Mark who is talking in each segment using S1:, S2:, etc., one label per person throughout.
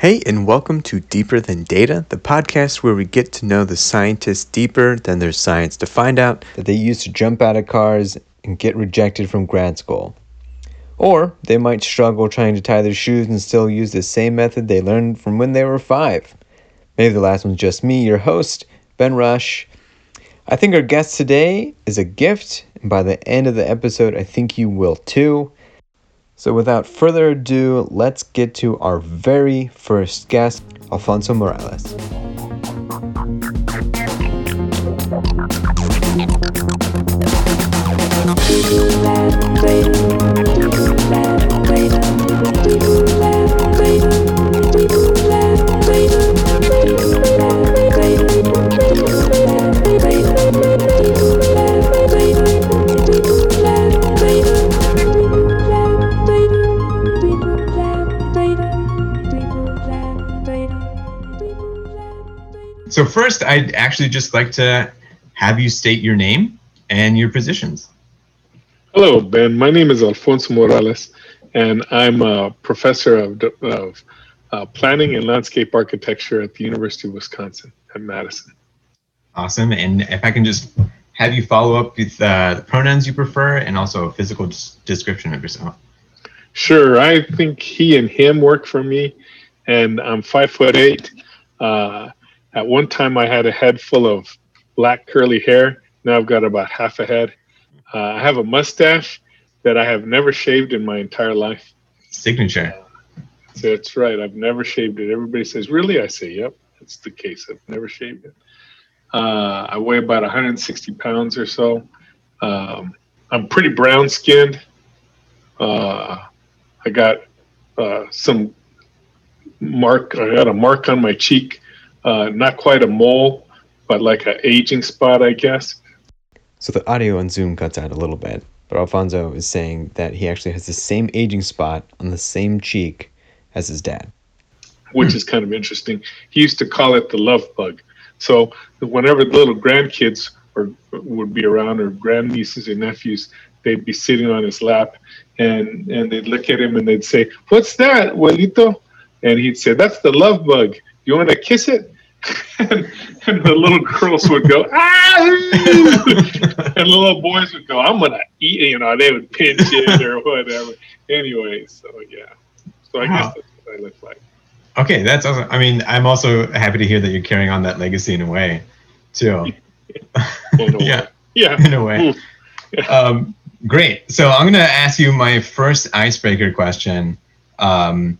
S1: Hey, and welcome to Deeper Than Data, the podcast where we get to know the scientists deeper than their science to find out that they used to jump out of cars and get rejected from grad school. Or they might struggle trying to tie their shoes and still use the same method they learned from when they were five. Maybe the last one's just me, your host, Ben Rush. I think our guest today is a gift, and by the end of the episode, I think you will too. So, without further ado, let's get to our very first guest, Alfonso Morales.
S2: So first, I'd actually just like to have you state your name and your positions.
S3: Hello, Ben. My name is Alfonso Morales, and I'm a professor of, of uh, planning and landscape architecture at the University of Wisconsin at Madison.
S2: Awesome. And if I can just have you follow up with uh, the pronouns you prefer and also a physical description of yourself.
S3: Sure. I think he and him work for me, and I'm five foot eight. Uh, at one time, I had a head full of black curly hair. Now I've got about half a head. Uh, I have a mustache that I have never shaved in my entire life.
S2: Signature.
S3: That's right. I've never shaved it. Everybody says, "Really?" I say, "Yep, that's the case. I've never shaved it." Uh, I weigh about 160 pounds or so. Um, I'm pretty brown skinned. Uh, I got uh, some mark. I got a mark on my cheek uh, not quite a mole, but like an aging spot, I guess.
S1: So the audio on Zoom cuts out a little bit, but Alfonso is saying that he actually has the same aging spot on the same cheek as his dad.
S3: Which is kind of interesting. He used to call it the love bug. So whenever the little grandkids or would be around or grandnieces and nephews, they'd be sitting on his lap and and they'd look at him and they'd say, What's that, Abuelito? And he'd say, That's the love bug. You want to kiss it? and, and, the little girls would go, ah! and the little boys would go, I'm going to eat it. You know, they would pinch it or whatever. Anyway, so yeah. So I wow. guess that's what I look like.
S2: Okay, that's awesome. I mean, I'm also happy to hear that you're carrying on that legacy in a way, too.
S3: in a yeah. Way.
S2: Yeah. In a way. Yeah. Um, great. So I'm going to ask you my first icebreaker question. Um,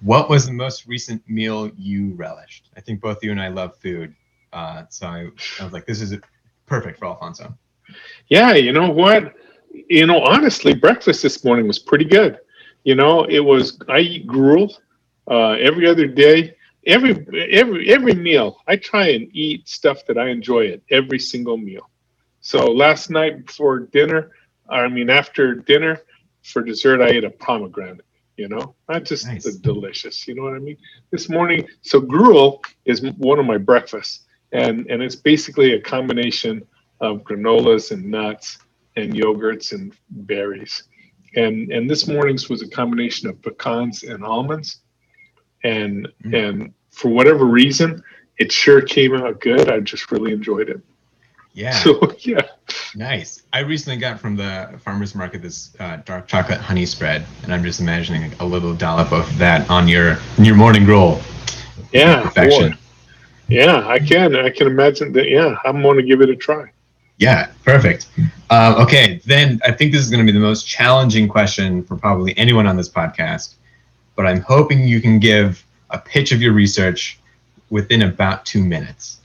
S2: what was the most recent meal you relished? I think both you and I love food. Uh, so I, I was like, this is perfect for Alfonso.
S3: Yeah, you know what? You know, honestly, breakfast this morning was pretty good. You know, it was I eat gruel uh, every other day. Every every every meal, I try and eat stuff that I enjoy at every single meal. So last night before dinner, I mean after dinner, for dessert, I ate a pomegranate you know, not just nice. the delicious, you know what I mean? This morning, so gruel is one of my breakfasts, and and it's basically a combination of granolas and nuts and yogurts and berries, and and this morning's was a combination of pecans and almonds, and mm. and for whatever reason, it sure came out good. I just really enjoyed it.
S2: Yeah.
S3: So yeah.
S2: Nice. I recently got from the farmers market this uh, dark chocolate honey spread, and I'm just imagining a little dollop of that on your your morning roll.
S3: Yeah. Perfection. Boy. Yeah, I can. I can imagine that. Yeah, I'm going to give it a try.
S2: Yeah, perfect. Uh, okay, then I think this is going to be the most challenging question for probably anyone on this podcast, but I'm hoping you can give a pitch of your research within about two minutes.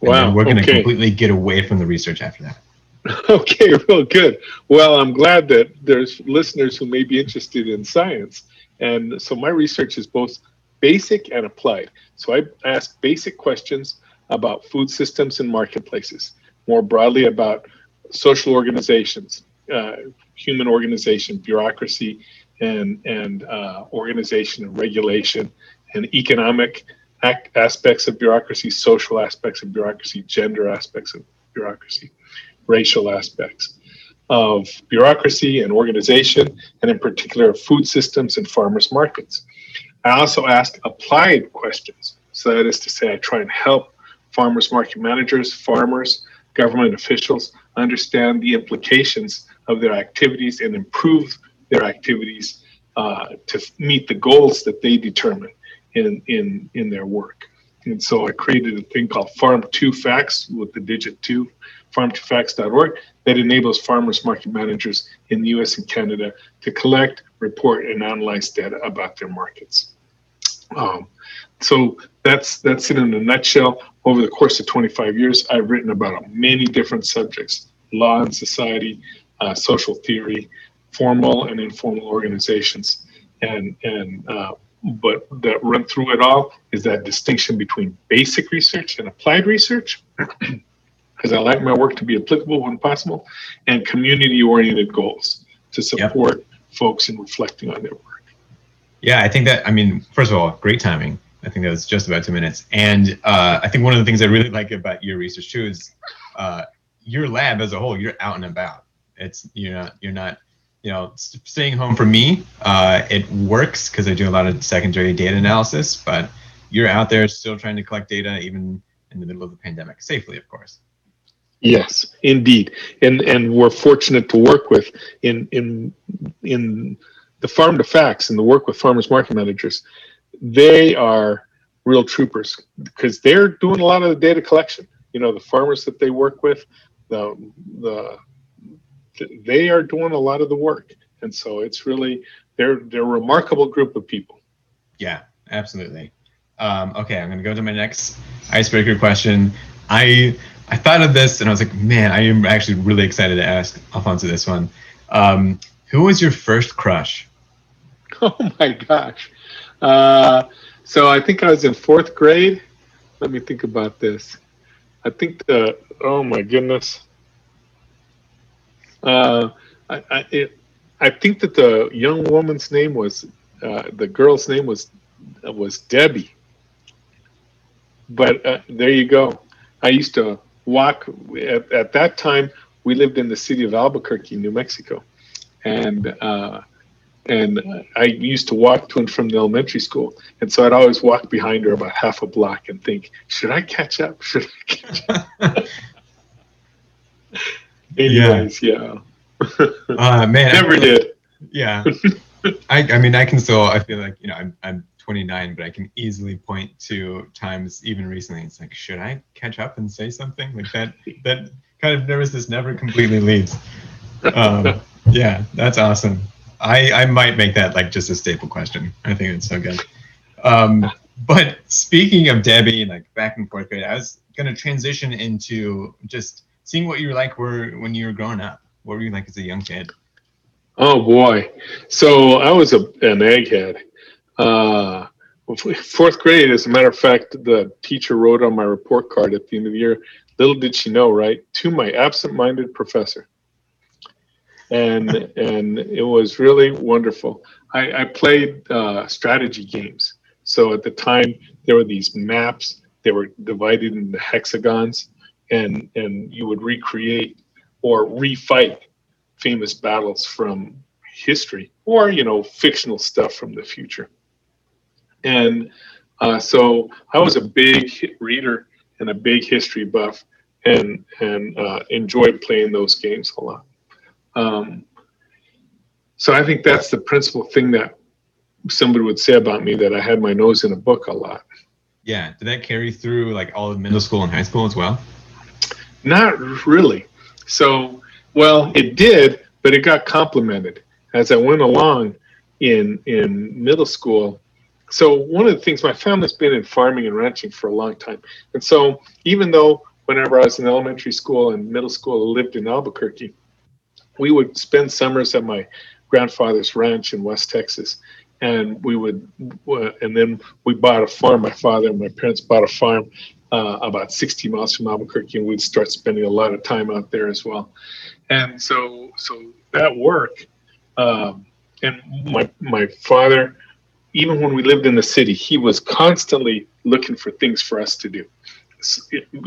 S3: Wow.
S2: we're going to okay. completely get away from the research after that.
S3: Okay, real good. Well, I'm glad that there's listeners who may be interested in science. And so my research is both basic and applied. So I ask basic questions about food systems and marketplaces, more broadly about social organizations, uh, human organization, bureaucracy, and, and uh, organization and regulation, and economic aspects of bureaucracy, social aspects of bureaucracy, gender aspects of bureaucracy, racial aspects of bureaucracy and organization, and in particular of food systems and farmers markets. I also ask applied questions. So that is to say, I try and help farmers market managers, farmers, government officials understand the implications of their activities and improve their activities uh, to meet the goals that they determine in, in, in their work. And so I created a thing called Farm 2 Facts with the digit 2, farm2facts.org, that enables farmers market managers in the US and Canada to collect, report, and analyze data about their markets. Um, so that's that's it in a nutshell. Over the course of 25 years, I've written about many different subjects: law and society, uh, social theory, formal and informal organizations, and and uh, but that run through it all is that distinction between basic research and applied research. Because I like my work to be applicable when possible, and community-oriented goals to support yep. folks in reflecting on their work.
S2: Yeah, I think that. I mean, first of all, great timing I think that was just about two minutes. And uh, I think one of the things I really like about your research too is uh, your lab as a whole. You're out and about. It's you're not you're not you know staying home for me. Uh, it works because I do a lot of secondary data analysis, but you're out there still trying to collect data even in the middle of the pandemic safely, of course.
S3: Yes, indeed, and and we're fortunate to work with in in in the farm to facts and the work with farmers market managers they are real troopers because they're doing a lot of the data collection. You know, the farmers that they work with, the the they are doing a lot of the work, and so it's really they're they're a remarkable group of people.
S2: Yeah, absolutely. Um, okay, I'm gonna go to my next icebreaker question. I I thought of this and I was like, man, I am actually really excited to ask Alfonso this one. Um, who was your first crush?
S3: Oh my gosh. Uh, so I think I was in fourth grade. Let me think about this. I think the oh my goodness. Uh, I I, it, I think that the young woman's name was uh, the girl's name was was Debbie. But uh, there you go. I used to walk at, at that time. We lived in the city of Albuquerque, New Mexico, and uh, and I used to walk to and from the elementary school, and so I'd always walk behind her about half a block and think, "Should I catch up? Should I catch up?" Anyways, yeah.
S2: yeah. uh, man,
S3: never did.
S2: Yeah. I, I mean, I can still. I feel like you know, I'm I'm 29, but I can easily point to times even recently. It's like, should I catch up and say something like that? That kind of nervousness never completely leaves. Um, yeah, that's awesome. I, I might make that like just a staple question. I think it's so good. Um, but speaking of Debbie, like back and forth, I was gonna transition into just seeing what you were like were when you were growing up. What were you like as a young kid?
S3: Oh boy, so I was a, an egghead. Uh, fourth grade, as a matter of fact, the teacher wrote on my report card at the end of the year. Little did she know, right? To my absent-minded professor and and it was really wonderful. I, I played uh, strategy games. So at the time, there were these maps. They were divided into hexagons, and and you would recreate or refight famous battles from history, or you know fictional stuff from the future. And uh, so I was a big reader and a big history buff, and and uh, enjoyed playing those games a lot. Um, so I think that's the principal thing that somebody would say about me that I had my nose in a book a lot.
S2: Yeah. Did that carry through like all of middle school and high school as well?
S3: Not really. So, well, it did, but it got complemented as I went along in in middle school. So one of the things my family's been in farming and ranching for a long time, and so even though whenever I was in elementary school and middle school, I lived in Albuquerque, we would spend summers at my grandfather's ranch in West Texas, and we would, uh, and then we bought a farm. My father and my parents bought a farm uh, about 60 miles from Albuquerque, and we'd start spending a lot of time out there as well. And so, so that work, um, and my my father, even when we lived in the city, he was constantly looking for things for us to do.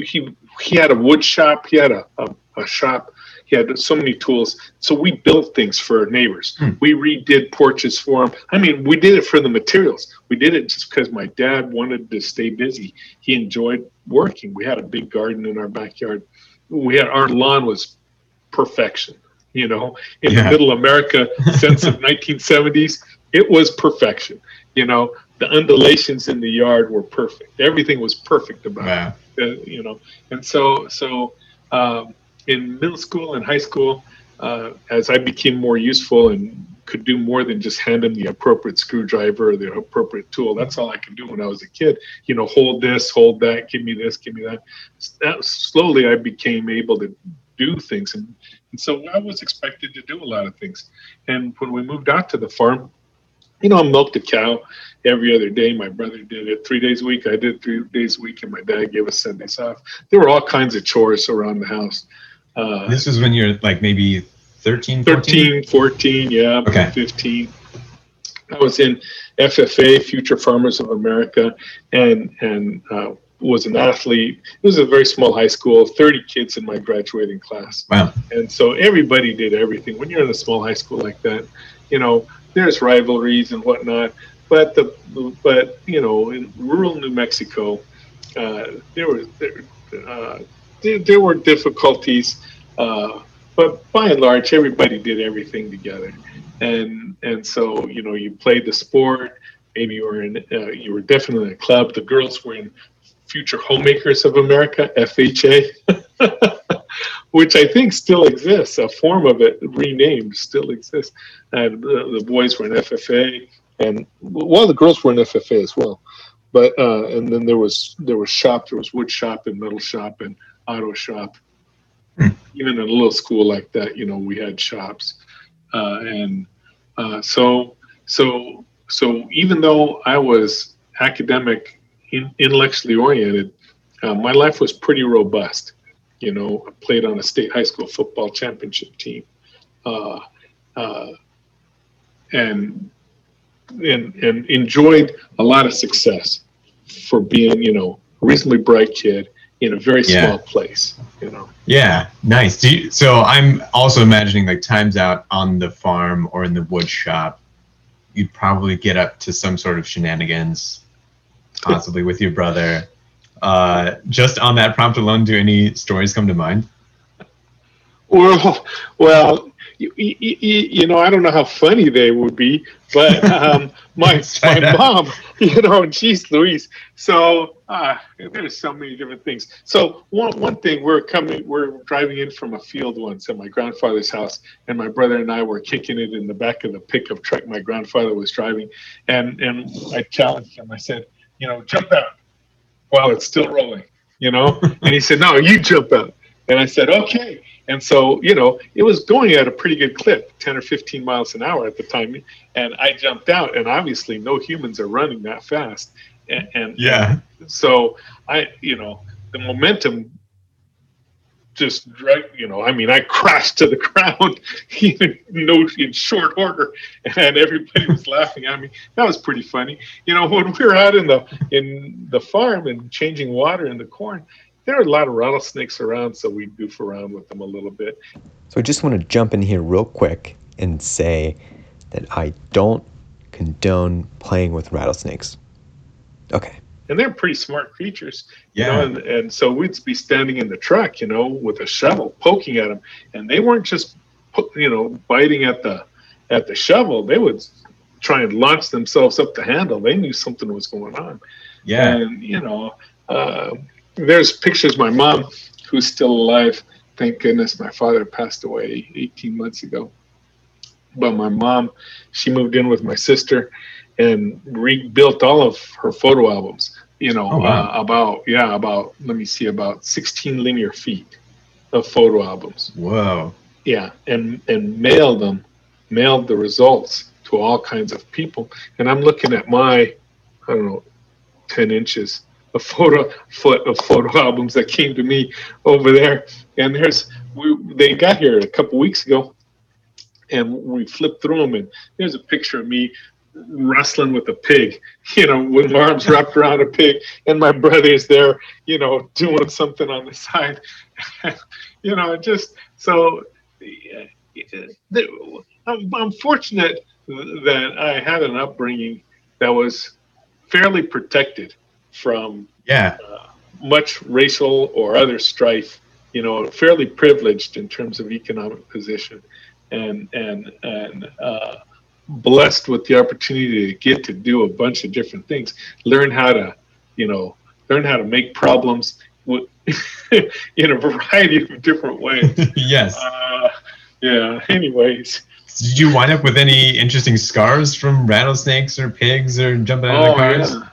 S3: He he had a wood shop. He had a, a, a shop he had so many tools. So we built things for our neighbors. Hmm. We redid porches for them. I mean, we did it for the materials. we did it just because my dad wanted to stay busy. He enjoyed working. We had a big garden in our backyard. We had our lawn was perfection. You know, in
S2: Yeah.
S3: the middle America sense of 1970s, it was perfection. You know, the undulations in the yard were perfect. Everything was perfect about it uh, you know. And so so um, in middle school and high school uh, as i became more useful and could do more than just hand them the appropriate screwdriver or the appropriate tool that's all i could do when i was a kid. You know hold this hold that give me this give me that, that slowly i became able to do things and, and so i was expected to do a lot of things. And when we moved out to the farm you know, I milked a cow every other day. My brother did it three days a week. I did three days a week, and my dad gave us Sundays off. There were all kinds of chores around the house. Uh,
S2: This is when you're like maybe 13, 14?
S3: 13, 14, yeah,
S2: Okay.
S3: 15. I was in FFA, Future Farmers of America, and and uh, was an athlete. It was a very small high school, 30 kids in my graduating class.
S2: Wow.
S3: And so everybody did everything. When you're in a small high school like that, you know, there's rivalries and whatnot. But the but you know, in rural New Mexico, uh, there were there, uh, there, there were difficulties, uh, but by and large, everybody did everything together. And and so you know, you played the sport. Maybe you were in uh, you were definitely in a club. The girls were in Future Homemakers of America (FHA). which I think still exists. A form of it renamed still exists. And the, the boys were in FFA, and well, the girls were in FFA as well. But uh, and then there was there was shop, there was wood shop and metal shop and auto shop.
S2: Hmm.
S3: Even in a little school like that, you know, we had shops, uh, and uh, so so so even though I was academic, intellectually oriented, uh, my life was pretty robust you know, I played on a state high school football championship team, uh, uh, and and and enjoyed a lot of success for being, you know, a reasonably bright kid in a very
S2: Yeah.
S3: small place. You know,
S2: Yeah, nice. Do you, so I'm also imagining like times out on the farm or in the wood shop, you'd probably get up to some sort of shenanigans, possibly with your brother. Uh, just on that prompt alone, do any stories come to mind?
S3: well, well. You, you, you know, I don't know how funny they would be, but um, my my mom, you know, geez, Louise. So uh, there's so many different things. So one one thing, we're coming, we're driving in from a field once at my grandfather's house, and my brother and I were kicking it in the back of the pickup truck my grandfather was driving, and and I challenged him. I said, you know, jump out while it's still rolling, you know, and he said, no, you jump out, and I said, okay. And so, you know, it was going at a pretty good clip, 10 or 15 miles an hour at the time. And I jumped out, and obviously, no humans are running that fast. And, and
S2: Yeah.
S3: so I, you know, the momentum just, you know, I mean, I crashed to the ground in, no, in short order, and everybody was laughing at me. That was pretty funny. You know, when we were out in the in the farm and changing water in the corn, there are a lot of rattlesnakes around, so we goof around with them a little bit.
S1: So I just want to jump in here real quick and say that I don't condone playing with rattlesnakes. Okay.
S3: And they're pretty smart creatures
S2: Yeah.
S3: you know and, and so we'd be standing in the truck you know with a shovel poking at them and they weren't just you know biting at the at the shovel. They would try and launch themselves up the handle. They knew something was going on.
S2: Yeah.
S3: and you know uh, there's pictures my mom who's still alive thank goodness my father passed away 18 months ago. But my mom she moved in with my sister and rebuilt all of her photo albums you know
S2: Oh, wow.
S3: uh, about yeah about let me see about 16 linear feet of photo albums
S2: Wow.
S3: yeah and and mailed them mailed the results to all kinds of people and i'm looking at my i don't know 10 inches of photo foot of photo albums that came to me over there and there's we they got here a couple weeks ago and we flipped through them and there's a picture of me wrestling with a pig you know with my arms wrapped around a pig and my brother's there you know doing something on the side you know just so I'm, I'm fortunate that I had an upbringing that was fairly protected from
S2: Yeah.
S3: much racial or other strife. You know, fairly privileged in terms of economic position, and and and uh, blessed with the opportunity to get to do a bunch of different things. Learn how to, you know, learn how to make problems with, in a variety of different ways.
S2: yes.
S3: Uh, yeah. Anyways.
S2: Did you wind up with any interesting scars from rattlesnakes or pigs or jumping out of
S3: Oh
S2: cars?
S3: yeah.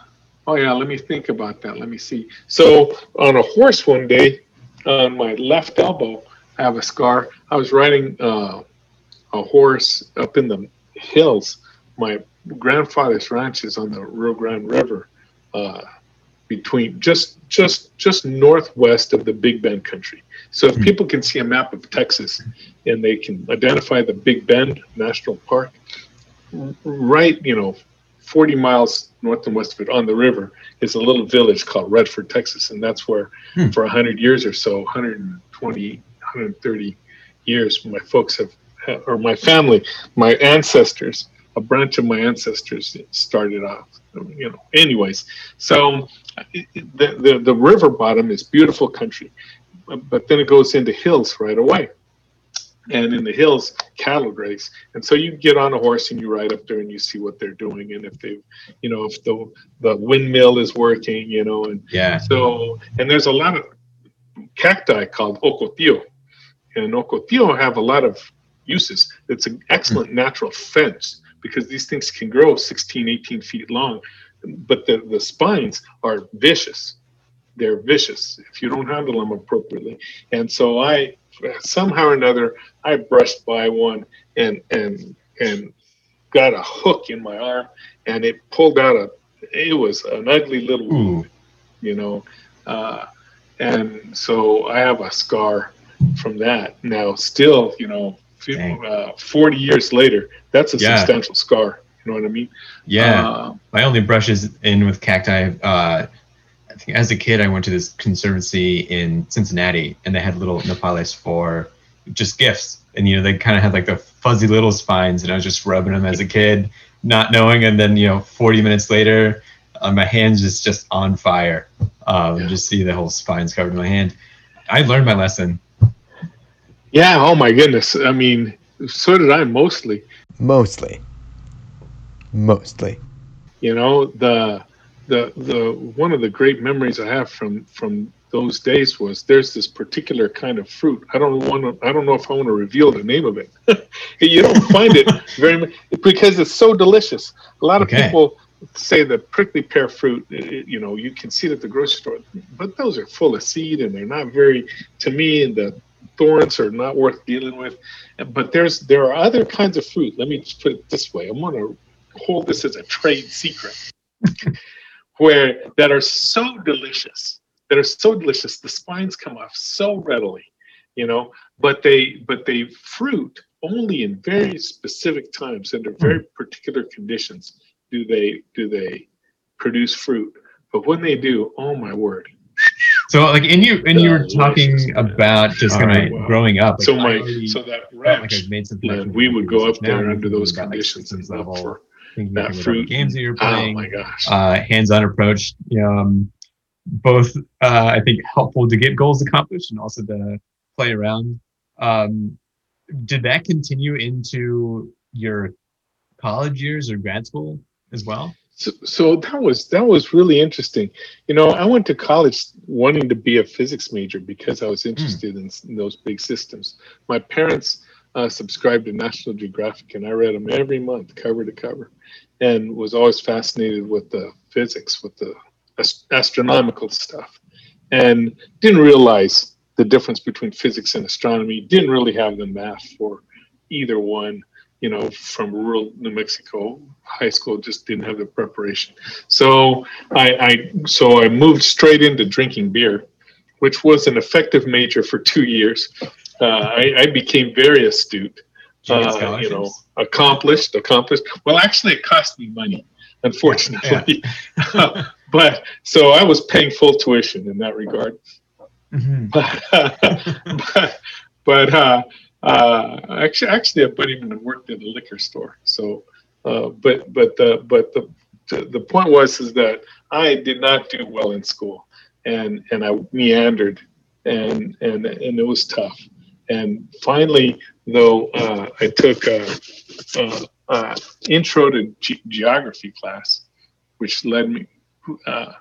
S3: Oh yeah. Let me think about that. Let me see. So on a horse one day, on my left elbow, I have a scar. I was riding uh, a horse up in the hills. My grandfather's ranch is on the Rio Grande River, uh, between just just just northwest of the Big Bend country. So if
S2: Hmm.
S3: people can see a map of Texas and they can identify the Big Bend National Park, right, you know, 40 miles north and west of it on the river is a little village called Redford, Texas, and that's where
S2: Hmm.
S3: for 100 years or so, 120, 130 years, my folks have, or my family, my ancestors, a branch of my ancestors started off. You know, anyways, so the, the the river bottom is beautiful country, but- but then it goes into hills right away, and in the hills cattle graze, and so you get on a horse and you ride up there and you see what they're doing, and if they, you know, if the the windmill is working, you know, and
S2: Yeah.
S3: so, and there's a lot of cacti called ocotillo, and ocotillo have a lot of uses. It's an excellent natural fence because these things can grow 16, 18 feet long, but the, the spines are vicious. They're vicious if you don't handle them appropriately. And so I, somehow or another, I brushed by one and and and got a hook in my arm, and it pulled out a. It was an ugly little wound you know. Uh, and so I have a scar from that. Now, still, you know. Uh, 40 years later, that's a
S2: Yeah.
S3: substantial scar. You know what I mean?
S2: Yeah.
S3: Uh,
S2: My only brushes in with cacti. Uh, I think as a kid, I went to this conservancy in Cincinnati, and they had little nopales for just gifts. And you know, they kind of had like the fuzzy little spines, and I was just rubbing them as a kid, not knowing. And then you know, 40 minutes later, uh, my hands just just on fire. Um,
S3: Yeah.
S2: Just see the whole spines covered in my hand. I learned my lesson.
S3: Yeah. Oh my goodness. I mean, so did I mostly.
S1: Mostly. Mostly.
S3: You know, the the the one of the great memories I have from from those days was there's this particular kind of fruit. I don't want to. I don't know if I want to reveal the name of it. you don't find it very much because it's so delicious. A lot of
S2: Okay.
S3: people say the prickly pear fruit. You know, you can see it at the grocery store, but those are full of seed and they're not very. To me, the thorns are not worth dealing with. But there's there are other kinds of fruit. Let me just put it this way. I'm going to hold this as a trade secret where that are so delicious that are so delicious the spines come off so readily you know but they but they fruit only in very specific times under very hmm. particular conditions do they do they produce fruit but when they do oh my word
S2: So like, and you and you were talking about just kind
S3: Alright,
S2: of
S3: wow.
S2: growing up. like,
S3: so
S2: I
S3: my
S2: already
S3: so that
S2: felt like made some
S3: land, we would go up
S2: Now
S3: there under those conditions and
S2: level,
S3: for that fruit.
S2: games that you're
S3: oh
S2: playing.
S3: my gosh
S2: uh, hands-on approach. Um, both uh, I think helpful to get goals accomplished and also to play around. Um, did that continue into your college years or grad school as well?
S3: So, so that was that was really interesting. You know, I went to college wanting to be a physics major because I was interested in, in those big systems. My parents uh, subscribed to National Geographic, and I read them every month, cover to cover, and was always fascinated with the physics, with the ast- astronomical stuff, and didn't realize the difference between physics and astronomy. Didn't really have the math for either one you know, from rural New Mexico. High school just didn't have the preparation. So I, I so I moved straight into drinking beer, which was an effective major for two years. Uh, I, I became very astute,
S2: you
S3: uh, you know, accomplished, accomplished. Well, actually, it cost me money, unfortunately. but so I was paying full tuition in that regard
S2: Mhm.
S3: but but uh, uh, actually, actually, a buddy of mine worked in a liquor store. So, uh, but but the but the the point was is that I did not do well in school, and and I meandered, and and and it was tough. And finally, though, uh, I took a, a, a intro to ge- geography class, which led me, uh,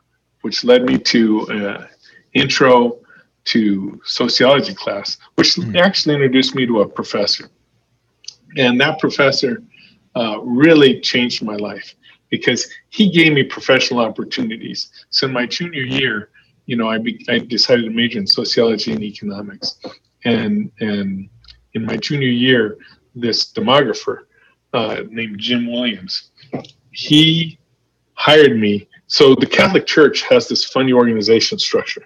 S3: which led me to uh, intro to sociology class, which
S2: Hmm.
S3: actually introduced me to a professor. And that professor uh, really changed my life because he gave me professional opportunities. So in my junior year, you know, I, be, I decided to major in sociology and economics. And, and in my junior year, this demographer uh, named Jim Williams, he hired me. So the Catholic Church has this funny organization structure.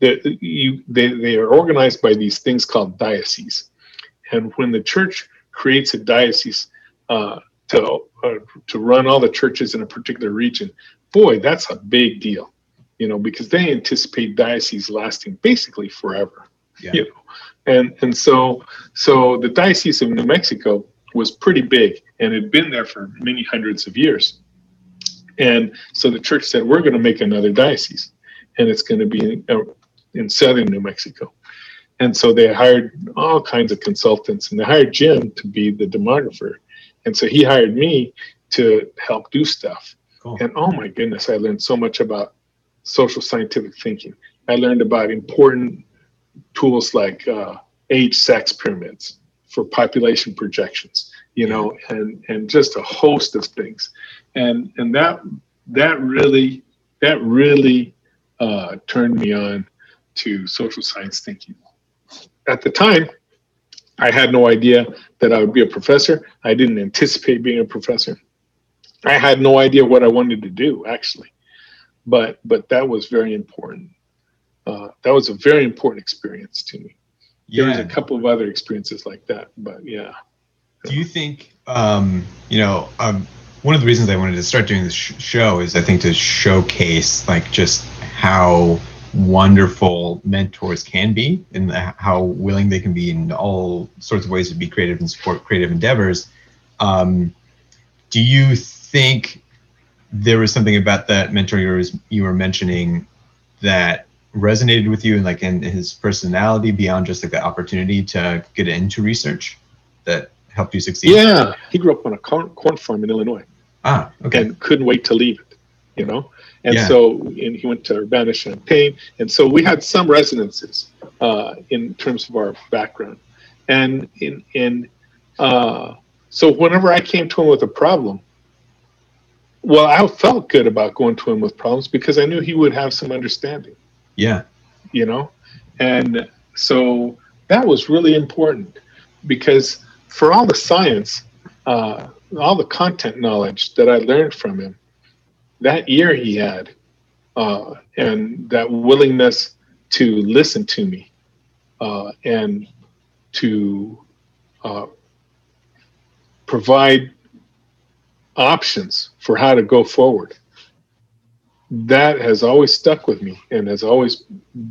S3: That you, they, they are organized by these things called dioceses. And when the church creates a diocese uh, to, uh, to run all the churches in a particular region, boy, that's a big deal, you know, because they anticipate dioceses lasting basically forever.
S2: Yeah.
S3: You know? And and so so the diocese of New Mexico was pretty big and had been there for many hundreds of years. And so the church said, we're going to make another diocese, and it's going to be in, southern New Mexico. And so they hired all kinds of consultants, and they hired Jim to be the demographer. And so he hired me to help do stuff.
S2: Cool.
S3: And oh my goodness, I learned so much about social scientific thinking. I learned about important tools like uh, age sex pyramids for population projections, you know, and and just a host of things. And and that that really that really uh, turned me on to social science thinking. At the time, I had no idea that I would be a professor. I didn't anticipate being a professor. I had no idea what I wanted to do actually, but but that was very important. Uh, that was a very important experience to me. There was a couple of other experiences like that, but yeah.
S2: Do you think, um, you know, um, one of the reasons I wanted to start doing this sh- show is I think to showcase like just how wonderful mentors can be and how willing they can be in all sorts of ways to be creative and support creative endeavors. Um, do you think there was something about that mentor you were, you were mentioning that resonated with you and like in his personality beyond just like the opportunity to get into research that helped you succeed?
S3: Yeah, he grew up on a corn, corn farm in Illinois
S2: Ah, okay.
S3: and couldn't wait to leave it, you know? And
S2: Yeah.
S3: so, and he went to Urbana Champaign. And so we had some resonances uh, in terms of our background. And in, in uh, so whenever I came to him with a problem, well, I felt good about going to him with problems because I knew he would have some understanding.
S2: Yeah.
S3: you know and so that was really important because for all the science uh, all the content knowledge that i learned from him that ear he had uh, and that willingness to listen to me uh, and to uh, provide options for how to go forward that has always stuck with me and has always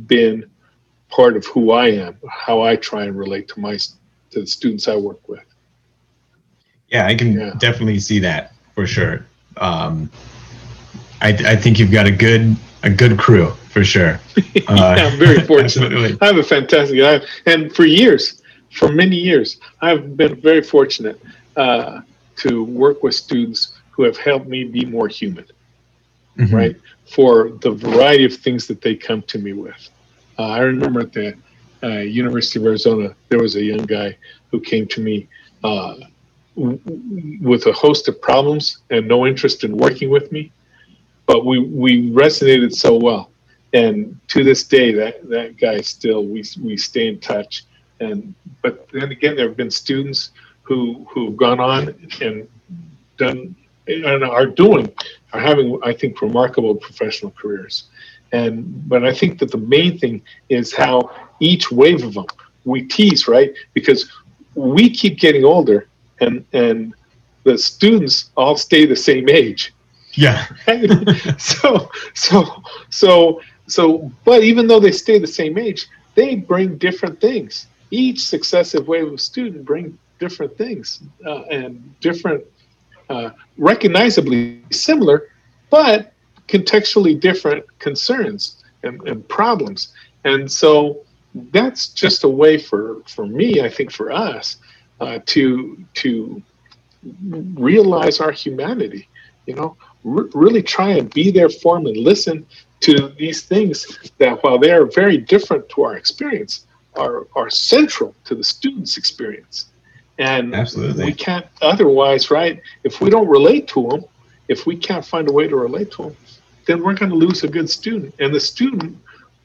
S3: been part of who I am, how I try and relate to my to the students I work with.
S2: Yeah, I can
S3: Yeah.
S2: definitely see that for sure. Um, I, I think you've got a good a good crew for sure. Uh,
S3: yeah, I'm very fortunate.
S2: absolutely.
S3: I have a fantastic guy, and for years, for many years, I've been very fortunate uh, to work with students who have helped me be more human.
S2: Mhm.
S3: right? For the variety of things that they come to me with. Uh, I remember at the uh, University of Arizona, there was a young guy who came to me uh, w- with a host of problems and no interest in working with me, but we we resonated so well. And to this day, that that guy still we we stay in touch. And but then again, there have been students who who've gone on and done and are doing are having I think remarkable professional careers. And but I think that the main thing is how each wave of them we tease right because we keep getting older and and the students all stay the same age.
S2: Yeah.
S3: so so so so but even though they stay the same age, they bring different things. Each successive wave of student bring different things uh, and different uh, recognizably similar, but contextually different concerns and, and problems. And so that's just a way for, for me, I think for us, uh, to to realize our humanity. You know, r- really try and be there for them and listen to these things that, while they are very different to our experience, are are central to the student's experience. And
S2: Absolutely.
S3: we can't otherwise, right? If we don't relate to them, if we can't find a way to relate to them, then we're going to lose a good student. And the student,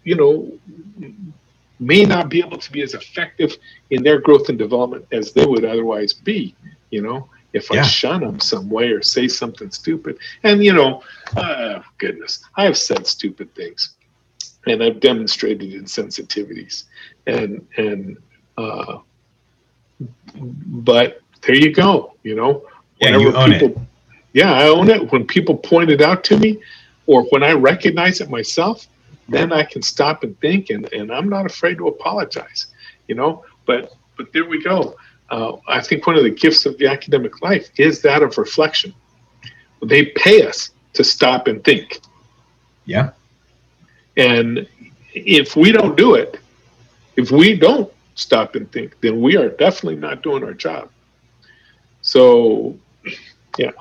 S3: you know, may not be able to be as effective in their growth and development as they would otherwise be, you know, if I
S2: Yeah.
S3: shun them some way or say something stupid. And, you know, uh, goodness, I have said stupid things and I've demonstrated insensitivities. And, and, uh, but there you go, you know,
S2: Yeah, you own it.
S3: yeah, I own it. When people point it out to me or when I recognize it myself, then I can stop and think and, and I'm not afraid to apologize, you know, but, but there we go. Uh, I think one of the gifts of the academic life is that of reflection. They pay us to stop and think.
S2: Yeah.
S3: And if we don't do it, if we don't stop and think, then we are definitely not doing our job. So,
S2: Yeah.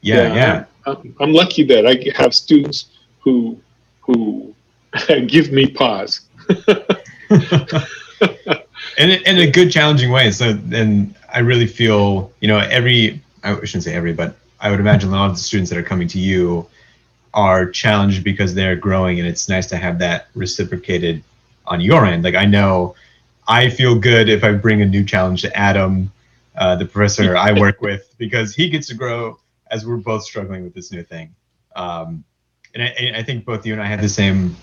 S2: Yeah.
S3: I'm, I'm lucky that I have students who who give me pause.
S2: in, a- in a good challenging way. So then i really feel you know every i shouldn't say every but i would imagine a lot of the students that are coming to you are challenged because they're growing and it's nice to have that reciprocated on your end. Like i know i feel good if i bring a new challenge to adam uh, the professor i work with because he gets to grow as we're both struggling with this new thing. Um, and I, and I think both you and i have the same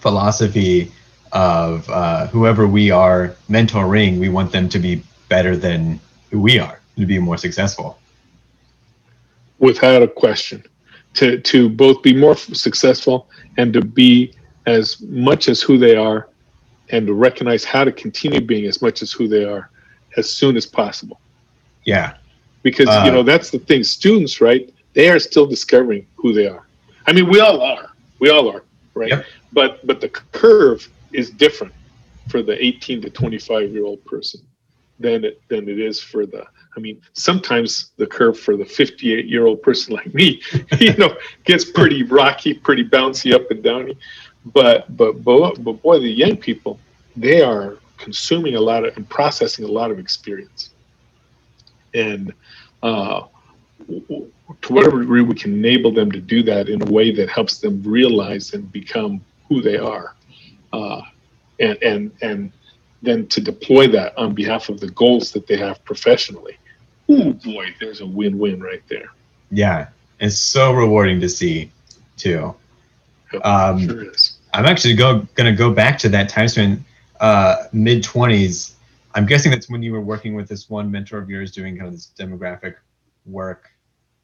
S2: philosophy of uh, whoever we are mentoring, we want them to be better than who we are, to be more successful.
S3: without a question. To to both be more successful and to be as much as who they are and to recognize how to continue being as much as who they are as soon as possible.
S2: Yeah,
S3: because
S2: Uh,
S3: you know that's the thing. Students right they are still discovering who they are. I mean we all are. We all are right?
S2: Yep.
S3: but but the curve is different for the 18 to 25 year old person than it than it is for the i mean sometimes the curve for the 58 year old person like me you know gets pretty rocky pretty bouncy up and downy. But but but, but boy the young people they are consuming a lot of and processing a lot of experience. And uh, to whatever degree we can enable them to do that in a way that helps them realize and become who they are uh, and and and then to deploy that on behalf of the goals that they have professionally oh boy there's a win-win right there
S2: yeah, it's so rewarding to see, too. Um,
S3: sure is
S2: I'm actually go going to go back to that time span, uh, mid 20s. I'm guessing that's when you were working with this one mentor of yours doing kind of this demographic work.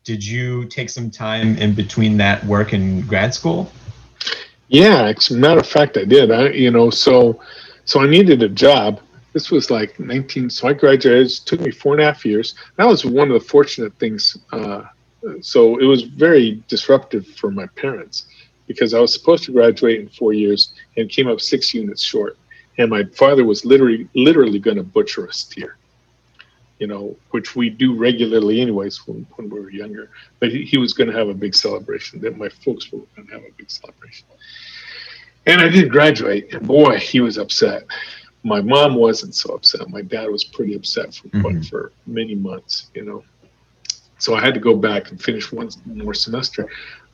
S2: Did you take some time in between that work and grad school?
S3: Yeah, as a matter of fact, I did. I, you know, so, so I needed a job. This was like 19. So I graduated. It took me four and a half years. That was one of the fortunate things. Uh, so it was very disruptive for my parents because I was supposed to graduate in four years and came up six units short. And my father was literally, literally going to butcher us steer. You know, which we do regularly, anyways, when, when we were younger. But he, he was going to have a big celebration. That my folks were going to have a big celebration. And I did graduate, and boy, he was upset. My mom wasn't so upset. My dad was pretty upset for
S2: Mhm.
S3: for many months, you know. So I had to go back and finish one more semester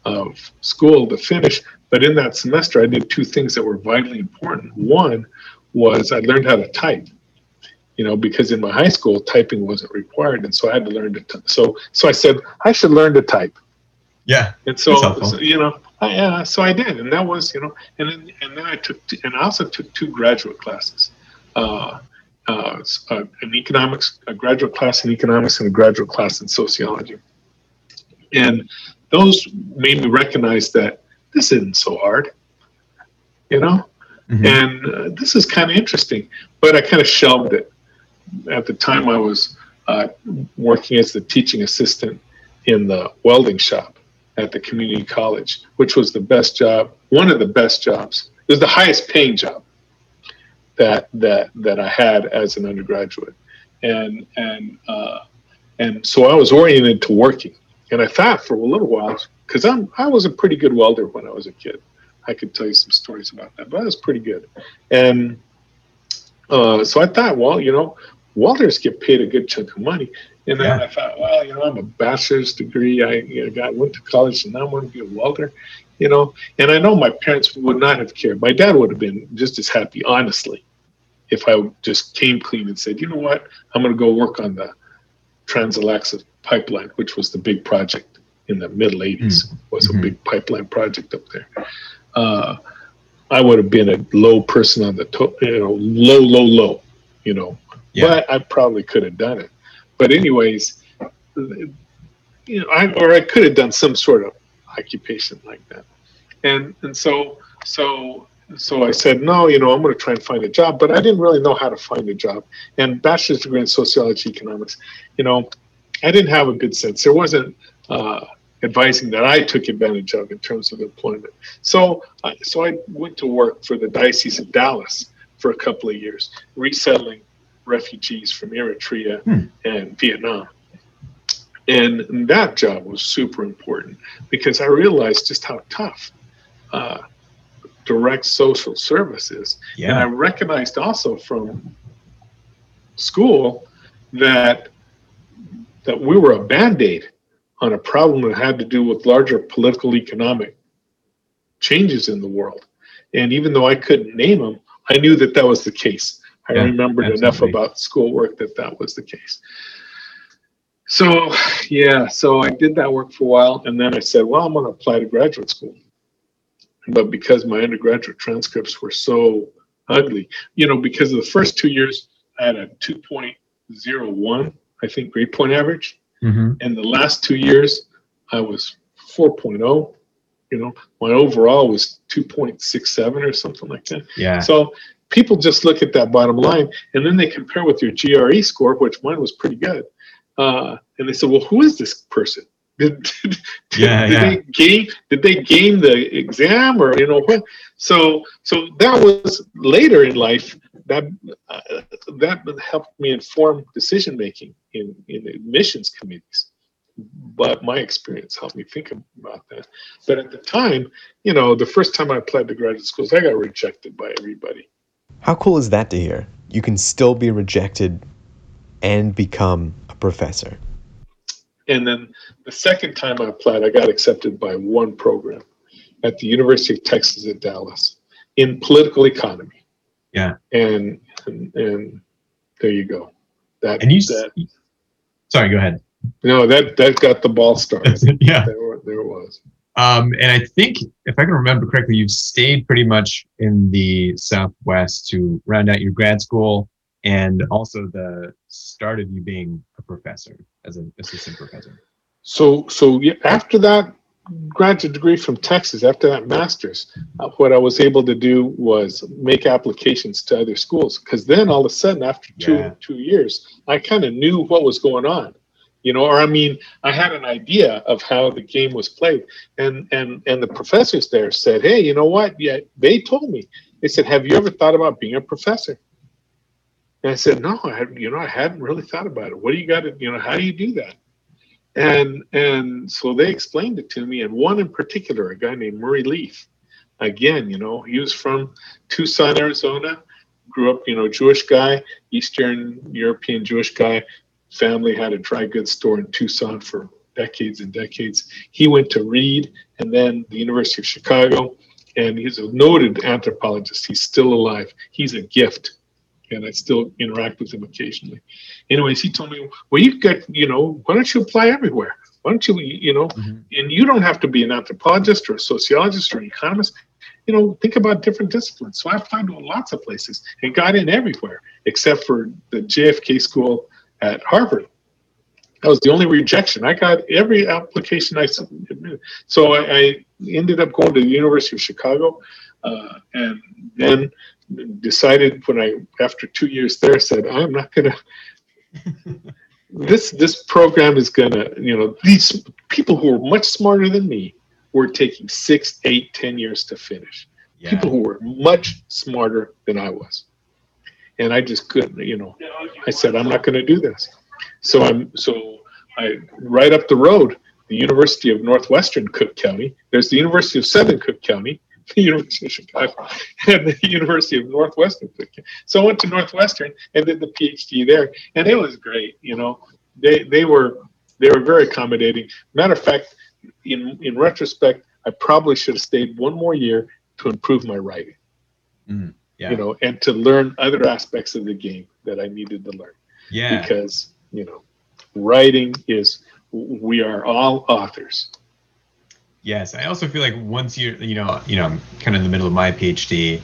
S3: of school to finish. But in that semester, I did two things that were vitally important. One was I learned how to type, you know, because in my high school typing wasn't required, and so I had to learn to. T- so so I said I should learn to type.
S2: Yeah.
S3: And so, so, you know, I, uh, so I did, and that was, you know, and then, and then I took, t- and I also took two graduate classes, uh, uh, uh, an economics, a graduate class in economics, and a graduate class in sociology, and those made me recognize that this isn't so hard, you know,
S2: Mhm.
S3: and uh, this is kind of interesting, but I kind of shelved it. At the time, I was uh, working as the teaching assistant in the welding shop at the community college, which was the best job, one of the best jobs. It was the highest paying job that that that I had as an undergraduate, and and uh, and so I was oriented to working. And I thought for a little while, because I'm I was a pretty good welder when I was a kid. I could tell you some stories about that, but I was pretty good. And uh, so I thought, well, you know, welders get paid a good chunk of money. And then
S2: Yeah.
S3: I thought, well, you know, I'm a bachelor's degree. I you know, got went to college, and now I want to be a welder. You know, and I know my parents would not have cared. My dad would have been just as happy, honestly, if I just came clean and said, you know what, I'm going to go work on the Trans-Alaska pipeline, which was the big project in the middle 80s. Was
S2: Mhm.
S3: a big pipeline project up there. Uh, I would have been a low person on the to- you know low, low, low, you know.
S2: Yeah.
S3: But I probably could have done it. But anyways, you know, I or I could have done some sort of occupation like that. And and so so so I said, no, you know, I'm going to try and find a job, but I didn't really know how to find a job. And bachelor's degree in sociology, economics, you know, I didn't have a good sense. There wasn't uh, advising that I took advantage of in terms of employment. So, I so I went to work for the Diocese of Dallas for a couple of years, resettling refugees from Eritrea
S2: Hmm.
S3: and Vietnam. And that job was super important because I realized just how tough uh, direct social service is. And I recognized also from school that that we were a band-aid on a problem that had to do with larger political economic changes in the world. And even though I couldn't name them, I knew that that was the case. I
S2: Yeah,
S3: remembered enough
S2: absolutely.
S3: about schoolwork that that was the case. So, yeah, so I did that work for a while, and then I said, well, I'm going to apply to graduate school. But because my undergraduate transcripts were so ugly, you know, because of the first two years, I had a 2.01, I think, grade point average.
S2: Mhm.
S3: And the last two years, I was 4.0. You know, my overall was 2.67 or something like that.
S2: Yeah.
S3: So people just look at that bottom line and then they compare with your GRE score, which mine was pretty good. Uh, and they say, well, who is this person? Did, did,
S2: Yeah,
S3: did
S2: yeah.
S3: they game did they game the exam or you know what? So so that was later in life that uh, that helped me inform decision making in in admissions committees. But my experience helped me think about that. But at the time, you know, the first time I applied to graduate schools, I got rejected by everybody.
S1: How cool is that to hear? You can still be rejected and become a professor.
S3: And then the second time I applied, I got accepted by one program at the University of Texas at Dallas in political economy.
S2: Yeah.
S3: And and, and there you go. That
S2: And you. s-
S3: that
S2: Sorry. Go ahead.
S3: no that that got the ball started.
S2: yeah.
S3: there, there it was.
S2: Um, and I think, if I can remember correctly, you've stayed pretty much in the Southwest to round out your grad school and also the start of you being a professor as an assistant professor.
S3: So so after that graduate degree from Texas, after that master's, uh, what I was able to do was make applications to other schools. Because then all of a sudden, after two
S2: Yeah.
S3: two years, I kind of knew what was going on, you know, or I mean, I had an idea of how the game was played. And and and the professors there said, hey, you know what? Yeah, they told me. They said, have you ever thought about being a professor? And I said, no, I you know, I hadn't really thought about it. What do you got to, you know, how do you do that? And and so they explained it to me, and one in particular, a guy named Murray Leaf. Again, you know, he was from Tucson, Arizona, grew up, you know, Jewish guy, Eastern European Jewish guy. Family had a dry goods store in Tucson for decades and decades. He went to Reed and then the University of Chicago, and he's a noted anthropologist. He's still alive. He's a gift, and I still interact with him occasionally. Anyways, he told me, well, you've got, you know, why don't you apply everywhere? Why don't you, you know,
S2: Mhm.
S3: and you don't have to be an anthropologist or a sociologist or an economist. You know, think about different disciplines. So I applied to lots of places and got in everywhere except for the JFK school at Harvard. That was the only rejection. I got every application I submitted. So I, I ended up going to the University of Chicago, uh, and then decided when I, after two years there, said I'm not gonna, this this program is gonna, you know, these people who are much smarter than me were taking six, eight, ten years to finish.
S2: Yeah.
S3: People who were much smarter than I was, and I just couldn't, you know. I said I'm not going to do this. So I'm so I right up the road, the University of Northwestern Cook County. There's the University of Southern Cook County, the University of Chicago, and the University of Northwestern Cook County. So I went to Northwestern and did the PhD there, and it was great. You know, they they were they were very accommodating. Matter of fact, in in retrospect, I probably should have stayed one more year to improve my writing.
S2: Mm, yeah.
S3: You know, and to learn other aspects of the game that I needed to learn
S2: yeah.
S3: because you know writing is we are all authors
S2: Yes, I also feel like once you're, you know, you know, I'm kind of in the middle of my PhD.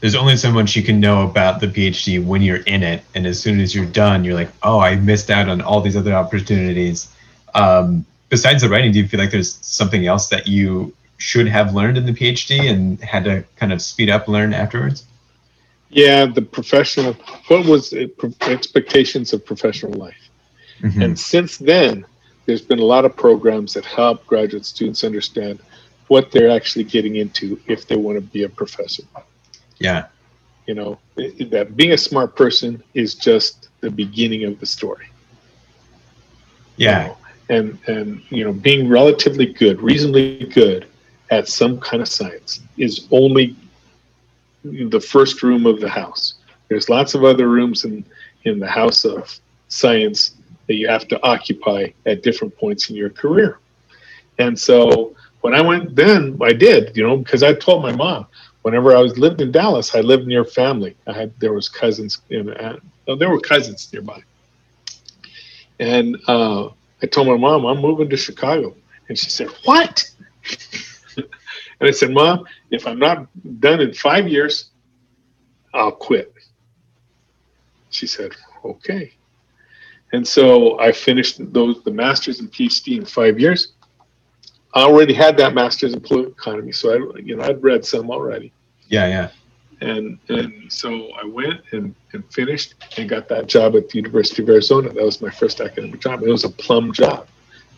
S2: There's only so much you can know about the PhD when you're in it, and as soon as you're done, you're like, oh, I missed out on all these other opportunities. Um, besides the writing, do you feel like there's something else that you should have learned in the PhD and had to kind of speed up learn afterwards?
S3: Yeah the professional what was it, pro- expectations of professional life?
S2: Mhm.
S3: and since then there's been a lot of programs that help graduate students understand what they're actually getting into if they want to be a professor.
S2: Yeah,
S3: you know that being a smart person is just the beginning of the story. You
S2: yeah,
S3: know, and and you know being relatively good reasonably good at some kind of science is only the first room of the house there's lots of other rooms in in the house of science that you have to occupy at different points in your career and so when i went then i did you know because i told my mom whenever i was lived in dallas i lived near family i had there was cousins in uh, there were cousins nearby and uh, I told my mom, I'm moving to Chicago. And she said, What? And I said, Mom, if I'm not done in five years, I'll quit. She said, Okay. And so I finished those the master's and PhD in five years. I already had that master's in political economy, so I, you know, I'd read some already
S2: yeah, yeah.
S3: and and so I went and, and finished and got that job at the University of Arizona. That was my first academic job. It was a plum job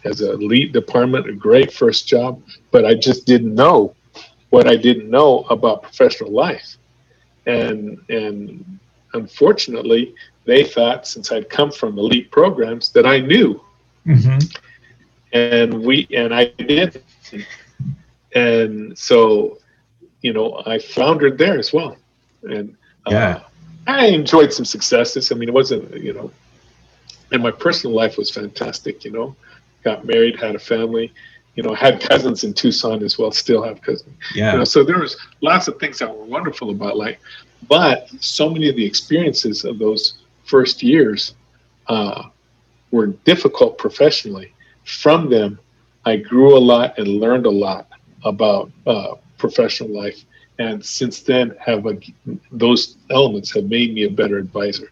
S3: as a lead department, a great first job, but I just didn't know what I didn't know about professional life. And and unfortunately, they thought since I'd come from elite programs that I knew
S2: hmm
S3: and we and I did, and so you know I floundered there as well, and uh,
S2: Yeah.
S3: I enjoyed some successes. I mean, it wasn't you know, and my personal life was fantastic. You know, got married, had a family, you know, had cousins in Tucson as well. Still have cousins.
S2: Yeah,
S3: You know, so there was lots of things that were wonderful about life, but so many of the experiences of those first years uh, were difficult professionally. From them, I grew a lot and learned a lot about uh, professional life, and since then, have a, those elements have made me a better advisor.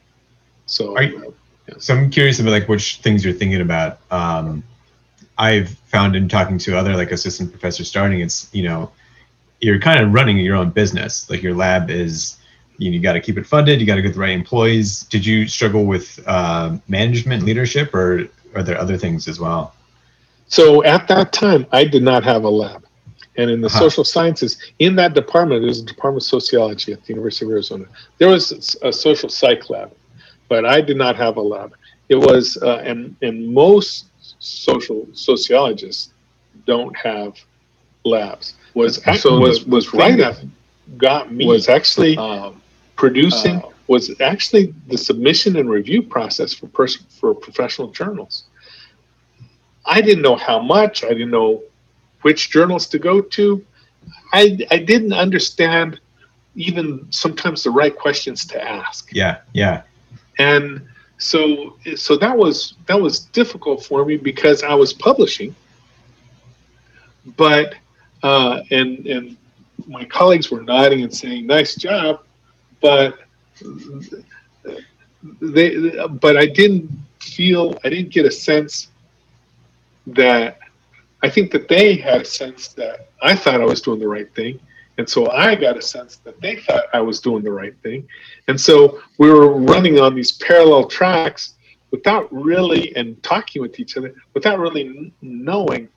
S3: So,
S2: you- So I'm curious about like which things you're thinking about. Um, I've found in talking to other like assistant professors starting, it's you know, you're kind of running your own business. Like your lab is, you, know, you got to keep it funded. You got to get the right employees. Did you struggle with uh, management, leadership, or are there other things as well?
S3: So at that time, I did not have a lab. And in the
S2: Uh-huh.
S3: social sciences, in that department, there was a department of sociology at the University of Arizona. There was a social psych lab, but I did not have a lab. It was, uh, and, and most social sociologists don't have labs. Was
S2: So
S3: was was right
S2: that
S3: got me was actually um, producing was actually the submission and review process for person for professional journals. I didn't know how much. I didn't know which journals to go to. I I didn't understand even sometimes the right questions to ask.
S2: Yeah, yeah,
S3: And so so that was that was difficult for me because I was publishing. But uh, and and my colleagues were nodding and saying nice job, but they but I didn't feel I didn't get a sense that I think that they had a sense that I thought I was doing the right thing. And so I got a sense that they thought I was doing the right thing. And so we were running on these parallel tracks without really and talking with each other without really knowing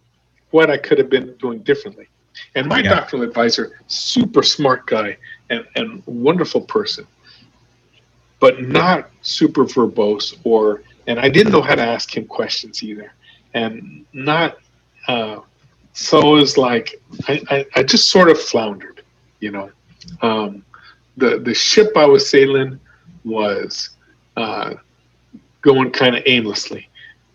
S3: what I could have been doing differently. And my yeah. doctoral advisor, super smart guy and, and wonderful person, but not super verbose or and I didn't know how to ask him questions either. And not uh, so it was like I, I, I, just sort of floundered, you know. Um, the the ship I was sailing was uh, going kind of aimlessly.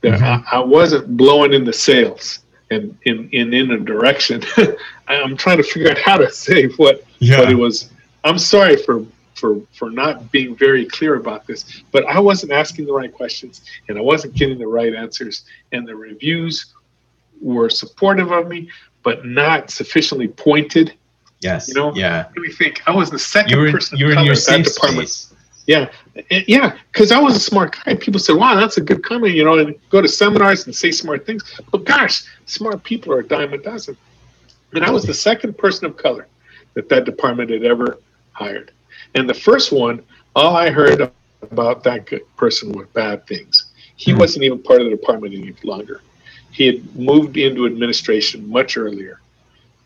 S3: Mm-hmm. I, I, wasn't blowing in the sails and in in, in a direction. I'm trying to figure out how to say what yeah. what it was. I'm sorry for for for not being very clear about this, but I wasn't asking the right questions and I wasn't getting the right answers, and the reviews were supportive of me, but not sufficiently pointed.
S2: Yes.
S3: You know.
S2: Yeah.
S3: Let me think. I was the second
S2: you were,
S3: person.
S2: You were in your safe department. Space.
S3: Yeah, yeah, because I was a smart guy. People said, "Wow, that's a good comment," you know, and go to seminars and say smart things. But gosh, smart people are a dime a dozen. And I was the second person of color that that department had ever hired. And the first one, all I heard about that good person were bad things. He mm-hmm. wasn't even part of the department any longer. He had moved into administration much earlier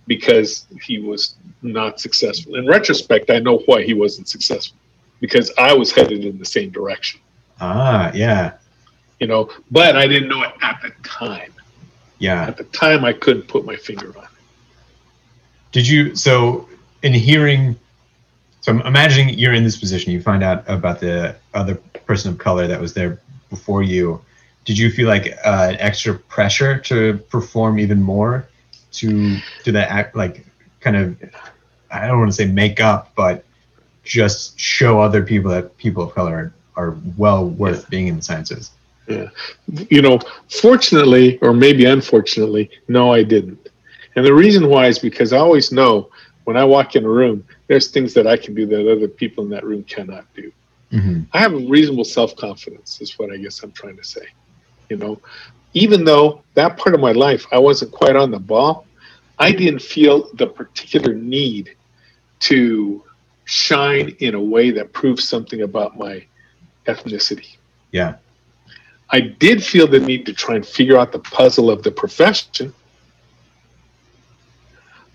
S3: because he was not successful. In retrospect, I know why he wasn't successful because I was headed in the same direction.
S2: Ah, yeah.
S3: You know, but I didn't know it at the time.
S2: Yeah.
S3: At the time, I couldn't put my finger on it.
S2: Did you, so in hearing, so I'm imagining you're in this position, you find out about the other person of color that was there before you. Did you feel like uh, an extra pressure to perform even more to do that act like kind of I don't want to say make up, but just show other people that people of color are, are well worth yeah. being in the sciences.
S3: Yeah. You know, fortunately, or maybe unfortunately, no, I didn't. And the reason why is because I always know when I walk in a room, there's things that I can do that other people in that room cannot do. Mm-hmm. I have a reasonable self confidence, is what I guess I'm trying to say. You know, even though that part of my life I wasn't quite on the ball, I didn't feel the particular need to shine in a way that proves something about my ethnicity.
S2: Yeah.
S3: I did feel the need to try and figure out the puzzle of the profession,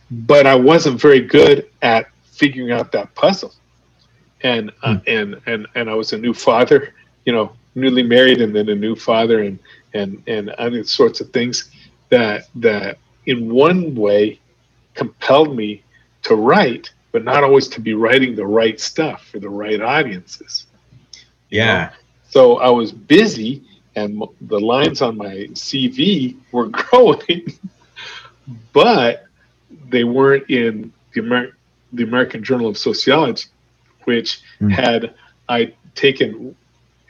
S3: but I wasn't very good at figuring out that puzzle. And uh, mm. and and and I was a new father, you know, newly married, and then a new father, and and and other sorts of things that that in one way compelled me to write but not always to be writing the right stuff for the right audiences.
S2: Yeah. Know?
S3: So I was busy, and the lines on my CV were growing, but they weren't in the, Amer- the American Journal of Sociology, which mm. had I taken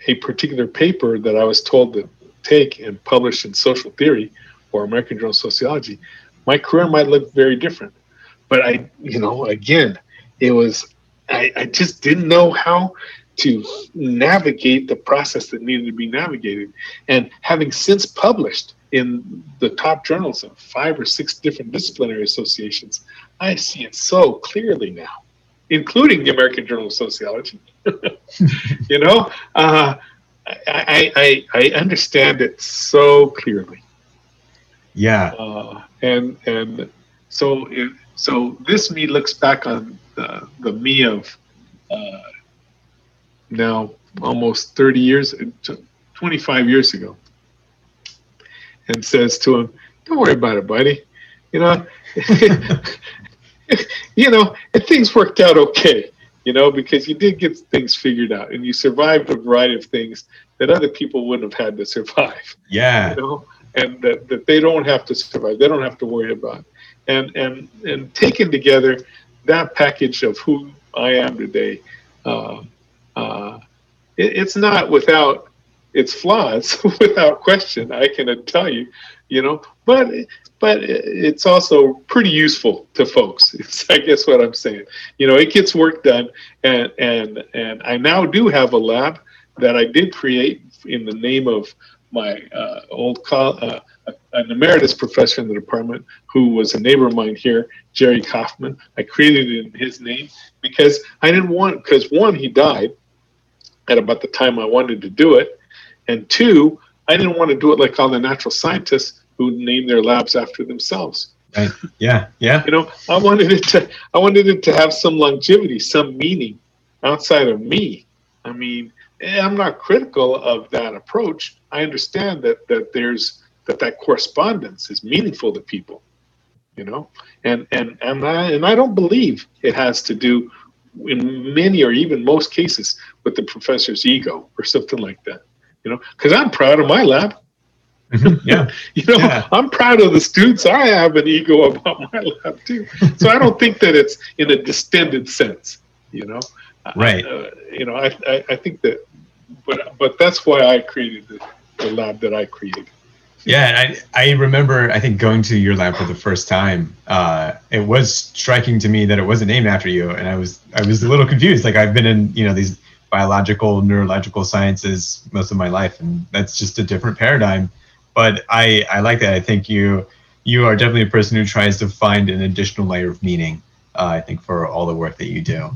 S3: a particular paper that I was told to take and publish in social theory or American Journal of Sociology, my career might look very different. But I, you know, again, it was I, I just didn't know how to navigate the process that needed to be navigated. And having since published in the top journals of five or six different disciplinary associations, I see it so clearly now, including the American Journal of Sociology. you know, uh, I, I, I understand it so clearly.
S2: Yeah.
S3: Uh, and and so it, so this me looks back on the, the me of uh, now almost 30 years, 25 years ago, and says to him, "Don't worry about it, buddy. You know, you know, things worked out okay. You know, because you did get things figured out, and you survived a variety of things that other people wouldn't have had to survive.
S2: Yeah.
S3: You know, and that, that they don't have to survive. They don't have to worry about. And and and taken together, that package of who I am today, uh, uh, it, it's not without its flaws, without question. I can tell you, you know, but but it's also pretty useful to folks. It's, I guess what I'm saying. You know, it gets work done, and and and I now do have a lab that I did create in the name of my uh, old co- uh, an emeritus professor in the department who was a neighbor of mine here, Jerry Kaufman. I created it in his name because I didn't want because one he died at about the time I wanted to do it, And two, I didn't want to do it like all the natural scientists who name their labs after themselves.
S2: Right. Yeah. Yeah.
S3: You know, I wanted it to I wanted it to have some longevity, some meaning outside of me. I mean, eh, I'm not critical of that approach. I understand that that there's that that correspondence is meaningful to people, you know, and and and I and I don't believe it has to do in many or even most cases with the professor's ego or something like that, you know, because I'm proud of my lab.
S2: Mhm. Yeah.
S3: You know,
S2: Yeah.
S3: I'm proud of the students. I have an ego about my lab too. So I don't think that it's in a distended sense. You know,
S2: Right.
S3: Uh, you know, I, I I think that, but but that's why I created the, the lab that I created.
S2: Yeah, I, I remember I think going to your lab for the first time. Uh, it was striking to me that it wasn't named after you, and I was I was a little confused. Like I've been in you know these biological neurological sciences most of my life, and that's just a different paradigm. But I I like that. I think you you are definitely a person who tries to find an additional layer of meaning. Uh, I think for all the work that you do.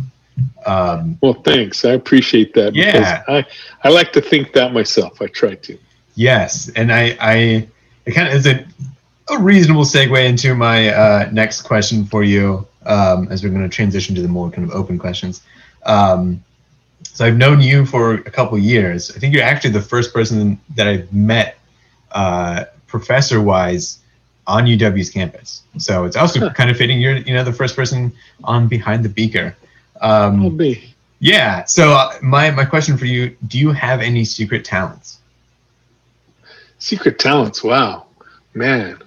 S2: Um,
S3: Well, thanks. I appreciate that.
S2: Yeah.
S3: I I like to think that myself. I try to.
S2: Yes, and I, I it kind of is a, a reasonable segue into my uh, next question for you, um, as we're going to transition to the more kind of open questions. Um, so I've known you for a couple years. I think you're actually the first person that I've met, uh, professor-wise, on UW's campus. So it's also
S3: Huh.
S2: kind of fitting. You're, you know, the first person on Behind the Beaker.
S3: I'll
S2: Um,
S3: be.
S2: yeah. So uh, my my question for you: Do you have any secret talents?
S3: Secret talents. Wow, man.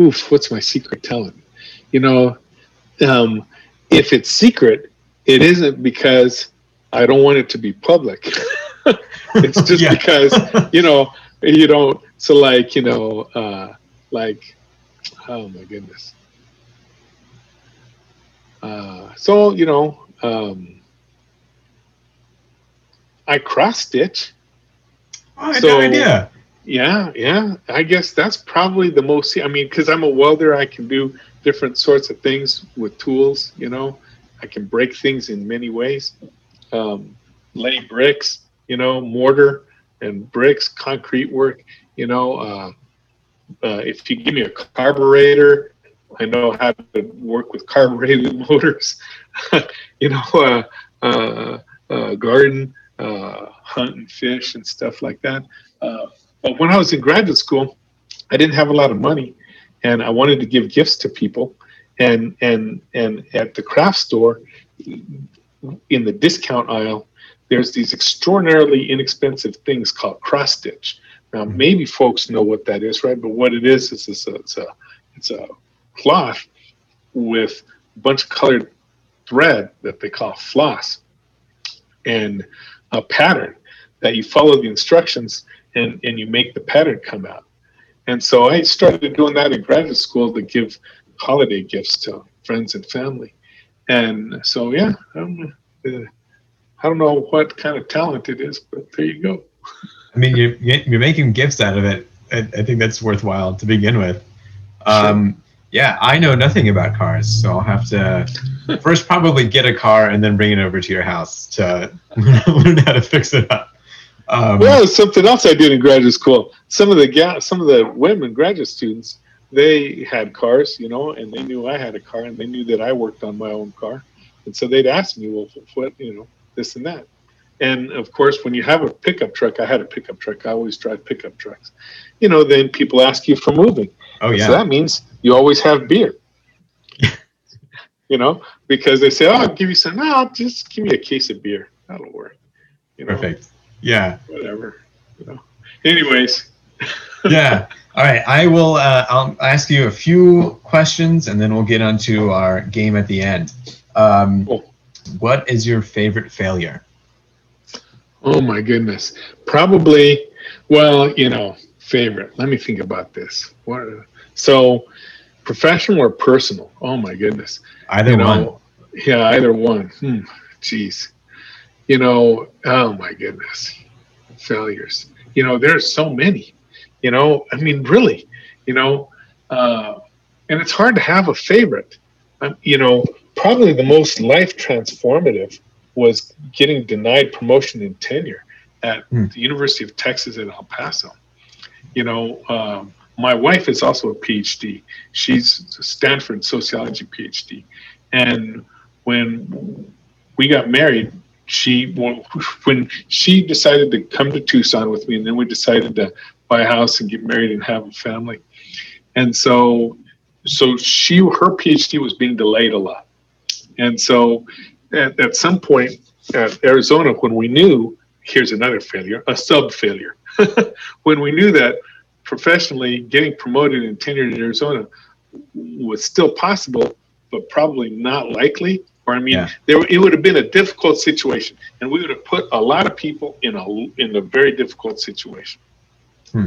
S3: Oof. What's my secret talent? You know, um, if it's secret, it isn't because I don't want it to be public. it's just
S2: Yeah.
S3: because you know you don't. So like you know, uh, like oh my goodness. Uh, so you know, um, I cross stitch.
S2: Oh, I had
S3: So-
S2: no idea.
S3: Yeah, yeah. I guess that's probably the most. I mean, because I'm a welder, I can do different sorts of things with tools. You know, I can break things in many ways. Um, lay bricks, you know, mortar and bricks, concrete work. You know, uh, uh, if you give me a carburetor, I know how to work with carbureted motors. you know, uh, uh, uh, garden, uh, hunt and fish and stuff like that. But when I was in graduate school, I didn't have a lot of money, and I wanted to give gifts to people. And and and at the craft store, in the discount aisle, there's these extraordinarily inexpensive things called cross stitch. Now, maybe folks know what that is, right? But what it is is it's a it's a, it's a cloth with a bunch of colored thread that they call floss, and a pattern that you follow the instructions and, and you make the pattern come out. And so I started doing that in graduate school to give holiday gifts to friends and family. And so, yeah, I'm, uh, I don't know what kind of talent it is, but there you go.
S2: I mean, you're, you're making gifts out of it. I, I think that's worthwhile to begin with. Um, yeah, I know nothing about cars, so I'll have to first probably get a car and then bring it over to your house to learn how to fix it up. Um,
S3: Well, something else I did in graduate school. Some of the ga- some of the women graduate students, they had cars, you know, and they knew I had a car, and they knew that I worked on my own car, and so they'd ask me, well, what, you know, this and that. And of course, when you have a pickup truck, I had a pickup truck. I always drive pickup trucks. You know, then people ask you for moving.
S2: oh
S3: So
S2: yeah,
S3: that means you always have beer. you know, because they say, "Oh, I'll give you some." No, just give me a case of beer. That'll work. You know,
S2: perfect. Yeah,
S3: whatever. You know. Anyways,
S2: yeah. All right, I will. Uh, I'll ask you a few questions, and then we'll get onto our game at the end. Um,
S3: Cool.
S2: What is your favorite failure?
S3: oh my goodness, probably. Well, you know, favorite. Let me think about this. What? So, professional or personal? Oh my goodness.
S2: Either
S3: you
S2: one.
S3: know, yeah, either one. Hmm. Jeez. You know, oh my goodness, failures. You know, there's so many. You know, I mean, really. You know, uh, and it's hard to have a favorite. Um, you know, probably the most life transformative was getting denied promotion in tenure at
S2: Hmm.
S3: the University of Texas at El Paso. You know, um, my wife is also a PhD. She's a Stanford sociology PhD, and when we got married, she when she decided to come to Tucson with me, and then we decided to buy a house and get married and have a family, and so so she her PhD was being delayed a lot, and so at, at some point at Arizona when we knew here's another failure, a sub failure, when we knew that professionally getting promoted and tenured in Arizona was still possible, but probably not likely. Or I mean,
S2: Yeah.
S3: there it would have been a difficult situation, and we would have put a lot of people in a in a very difficult situation.
S2: Hmm.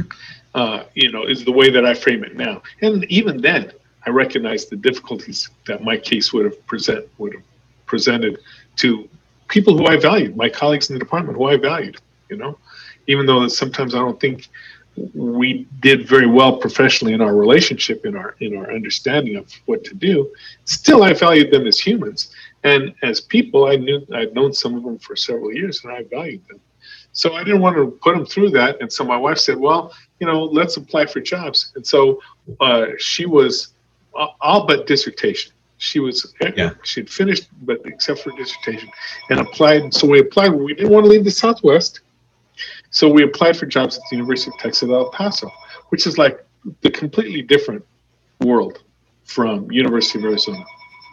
S3: Uh, you know, is the way that I frame it now. And even then, I recognize the difficulties that my case would have present would have presented to people who I valued, my colleagues in the department who I valued. You know, even though sometimes I don't think we did very well professionally in our relationship, in our in our understanding of what to do, still I valued them as humans. And as people, I knew I'd known some of them for several years, and I valued them. So I didn't want to put them through that. And so my wife said, "Well, you know, let's apply for jobs." And so uh, she was all but dissertation. She was
S2: Yeah.
S3: she had finished, but except for dissertation, and applied. So we applied. We didn't want to leave the Southwest, so we applied for jobs at the University of Texas at El Paso, which is like the completely different world from University of Arizona.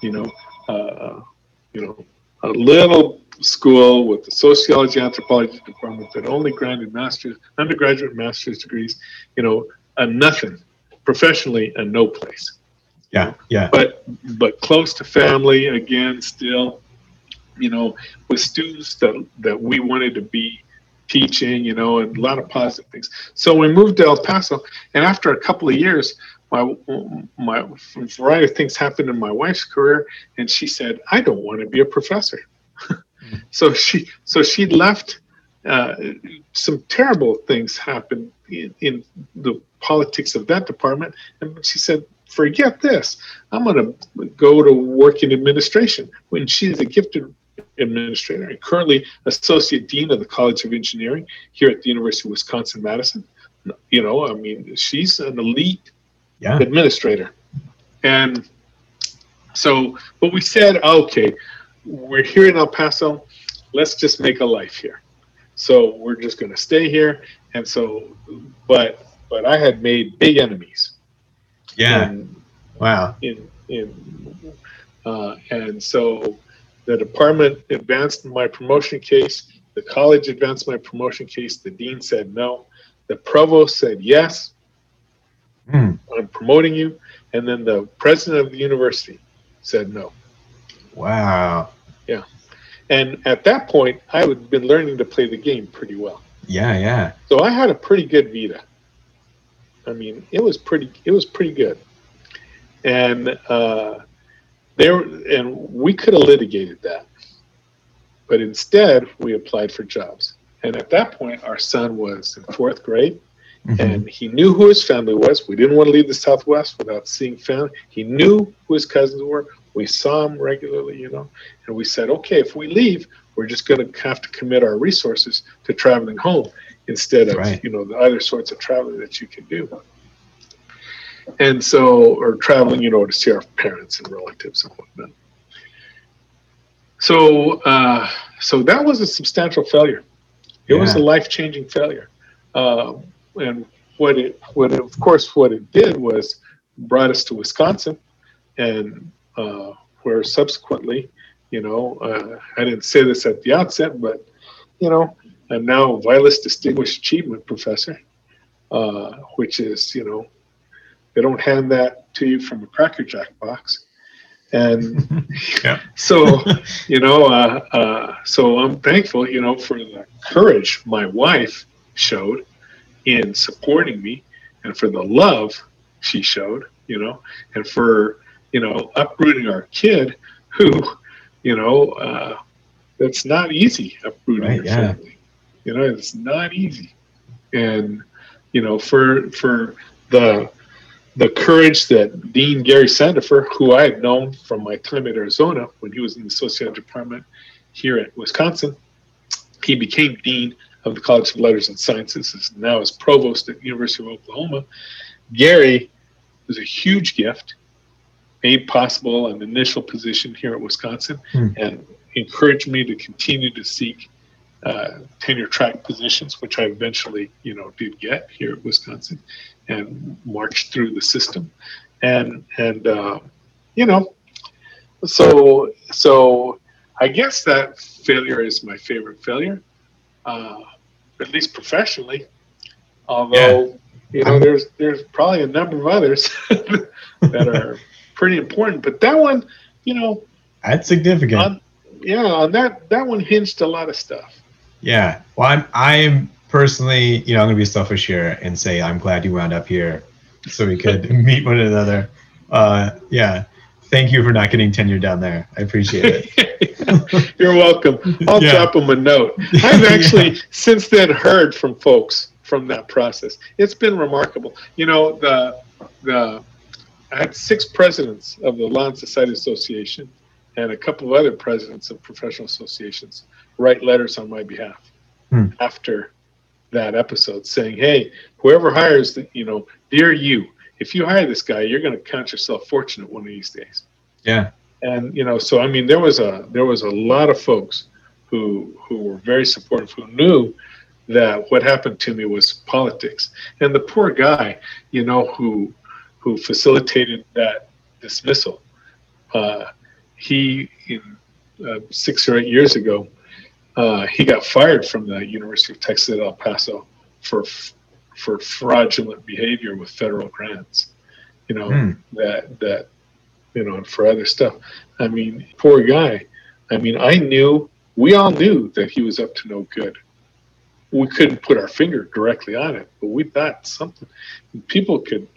S3: You know, uh, you know, a little school with the sociology anthropology department that only granted masters, undergraduate master's degrees. You know, a nothing professionally, a no place
S2: Yeah, yeah,
S3: but but close to family again still you know with students that that we wanted to be teaching you know and a lot of positive things. So we moved to el paso and after a couple of years my my variety of things happened in my wife's career and she said i don't want to be a professor. So she so she left uh, some terrible things happened in, in the politics of that department and she said forget this. I'm going to go to work in administration. When she is a gifted administrator and currently associate dean of the College of Engineering here at the University of Wisconsin Madison. You know, I mean, she's an elite
S2: yeah.
S3: administrator. And so, but we said, okay, we're here in El Paso. Let's just make a life here. So we're just going to stay here. And so, but, but I had made big enemies.
S2: Yeah.
S3: in,
S2: Wow.
S3: in, in uh, and so the department advanced my promotion case. The college advanced my promotion case. The dean said no. The provost said yes.
S2: Hmm.
S3: I'm promoting you. And then the president of the university said no.
S2: Wow. Yeah.
S3: And at that point, I had been learning to play the game pretty well.
S2: Yeah, yeah.
S3: So I had a pretty good Vita. I mean, it was pretty. It was pretty good. And uh, there, and we could have litigated that, but instead we applied for jobs. And at that point, our son was in fourth grade,
S2: Mhm.
S3: and he knew who his family was. We didn't want to leave the Southwest without seeing family. He knew who his cousins were. We saw him regularly, you know, and we said, okay, if we leave, we're just going to have to commit our resources to traveling home instead of,
S2: Right.
S3: you know, the other sorts of traveling that you can do. And so, or traveling, you know, to see our parents and relatives and whatnot. So, uh, so that was a substantial failure. It was a life-changing failure. Um, and what it, what it, of course, what it did was brought us to Wisconsin, and uh, where subsequently, you know, uh, I didn't say this at the outset, but you know, I'm now Vilas Distinguished Achievement Professor, uh, which is, you know, they don't hand that to you from a Cracker Jack box, and so you know, uh, uh, so I'm thankful, you know, for the courage my wife showed in supporting me, and for the love she showed, you know, and for you know uprooting our kid, who, you know, uh, that's not easy uprooting
S2: Right,
S3: your
S2: yeah.
S3: family. You know, it's not easy, and you know, for for the the courage that Dean Gary Sandefur, who I had known from my time at Arizona when he was in the sociology department here at Wisconsin, he became dean of the College of Letters and Sciences, is now as provost at University of Oklahoma. Gary was a huge gift, made possible an initial position here at Wisconsin,
S2: Hmm.
S3: and encouraged me to continue to seek uh, tenure track positions, which I eventually, you know, did get here at Wisconsin, and marched through the system, and and uh, you know, so so I guess that failure is my favorite failure, uh, at least professionally. Although you know, there's there's probably a number of others that are pretty important, but that one, you know,
S2: That's significant.
S3: on, yeah, on that that one hinged a lot of stuff.
S2: Yeah. Well, I'm I'm personally, you know, I'm gonna be selfish here and say I'm glad you wound up here, so we could meet one another. Uh, yeah. Thank you for not getting tenure down there. I appreciate it.
S3: You're welcome. I'll
S2: Yeah.
S3: drop them a note. I've actually since then heard from folks from that process. It's been remarkable. You know, the the I had six presidents of the Law and Society Association and a couple of other presidents of professional associations write letters on my behalf
S2: Hmm.
S3: after that episode saying, Hey, whoever hires the you know, dear you, if you hire this guy, you're gonna count yourself fortunate one of these days
S2: Yeah.
S3: and you know so i mean there was a there was a lot of folks who who were very supportive who knew that what happened to me was politics and the poor guy you know who who facilitated that dismissal uh, he in uh, six or eight years ago uh, he got fired from the university of texas at el paso for for fraudulent behavior with federal grants you know
S2: Hmm.
S3: that that you know, and for other stuff. I mean, poor guy. I mean, I knew, we all knew that he was up to no good. We couldn't put our finger directly on it, but we thought something. People could,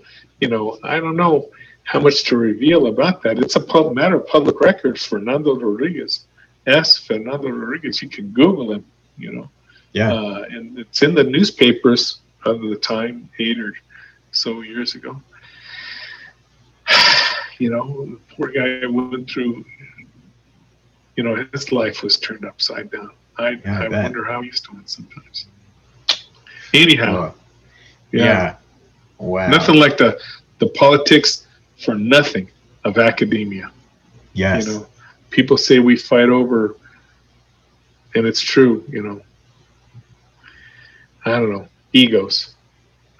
S3: you know, I don't know how much to reveal about that. It's a pub, matter of public record. Fernando Rodriguez. S. Fernando Rodriguez. You can Google him, you know.
S2: Yeah.
S3: Uh, and it's in the newspapers of the time, eight or so years ago. You know, the poor guy went through, you know, his life was turned upside down. I,
S2: Yeah, I
S3: I wonder how he's doing sometimes. Anyhow,
S2: Oh, yeah. Wow.
S3: nothing like the, the politics for nothing of academia.
S2: Yes.
S3: You know, people say we fight over, and it's true. You know, I don't know egos.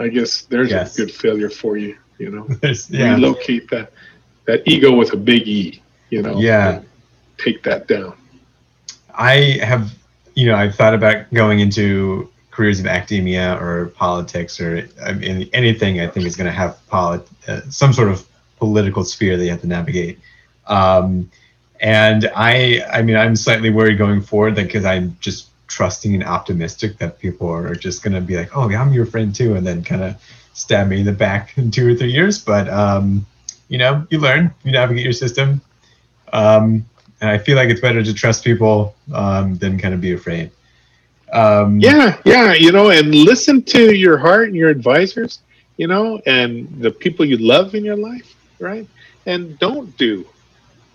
S3: I guess there's
S2: Yes.
S3: a good failure for you. You know,
S2: yeah.
S3: relocate that that ego with a big E. You know,
S2: Yeah.
S3: take that down.
S2: I have, you know, I've thought about going into careers in academia or politics or I mean, anything I think is going to have polit- uh, some sort of political sphere that you have to navigate. Um, and I, I mean, I'm slightly worried going forward because I'm just trusting and optimistic that people are just going to be like, oh, yeah, I'm your friend too, and then kind of stab me in the back in two or three years. But, um, you know, you learn, you navigate your system. Um, and I feel like it's better to trust people um, than kind of be afraid. Um,
S3: Yeah, yeah, you know, and listen to your heart and your advisors, you know, and the people you love in your life, right? And don't do,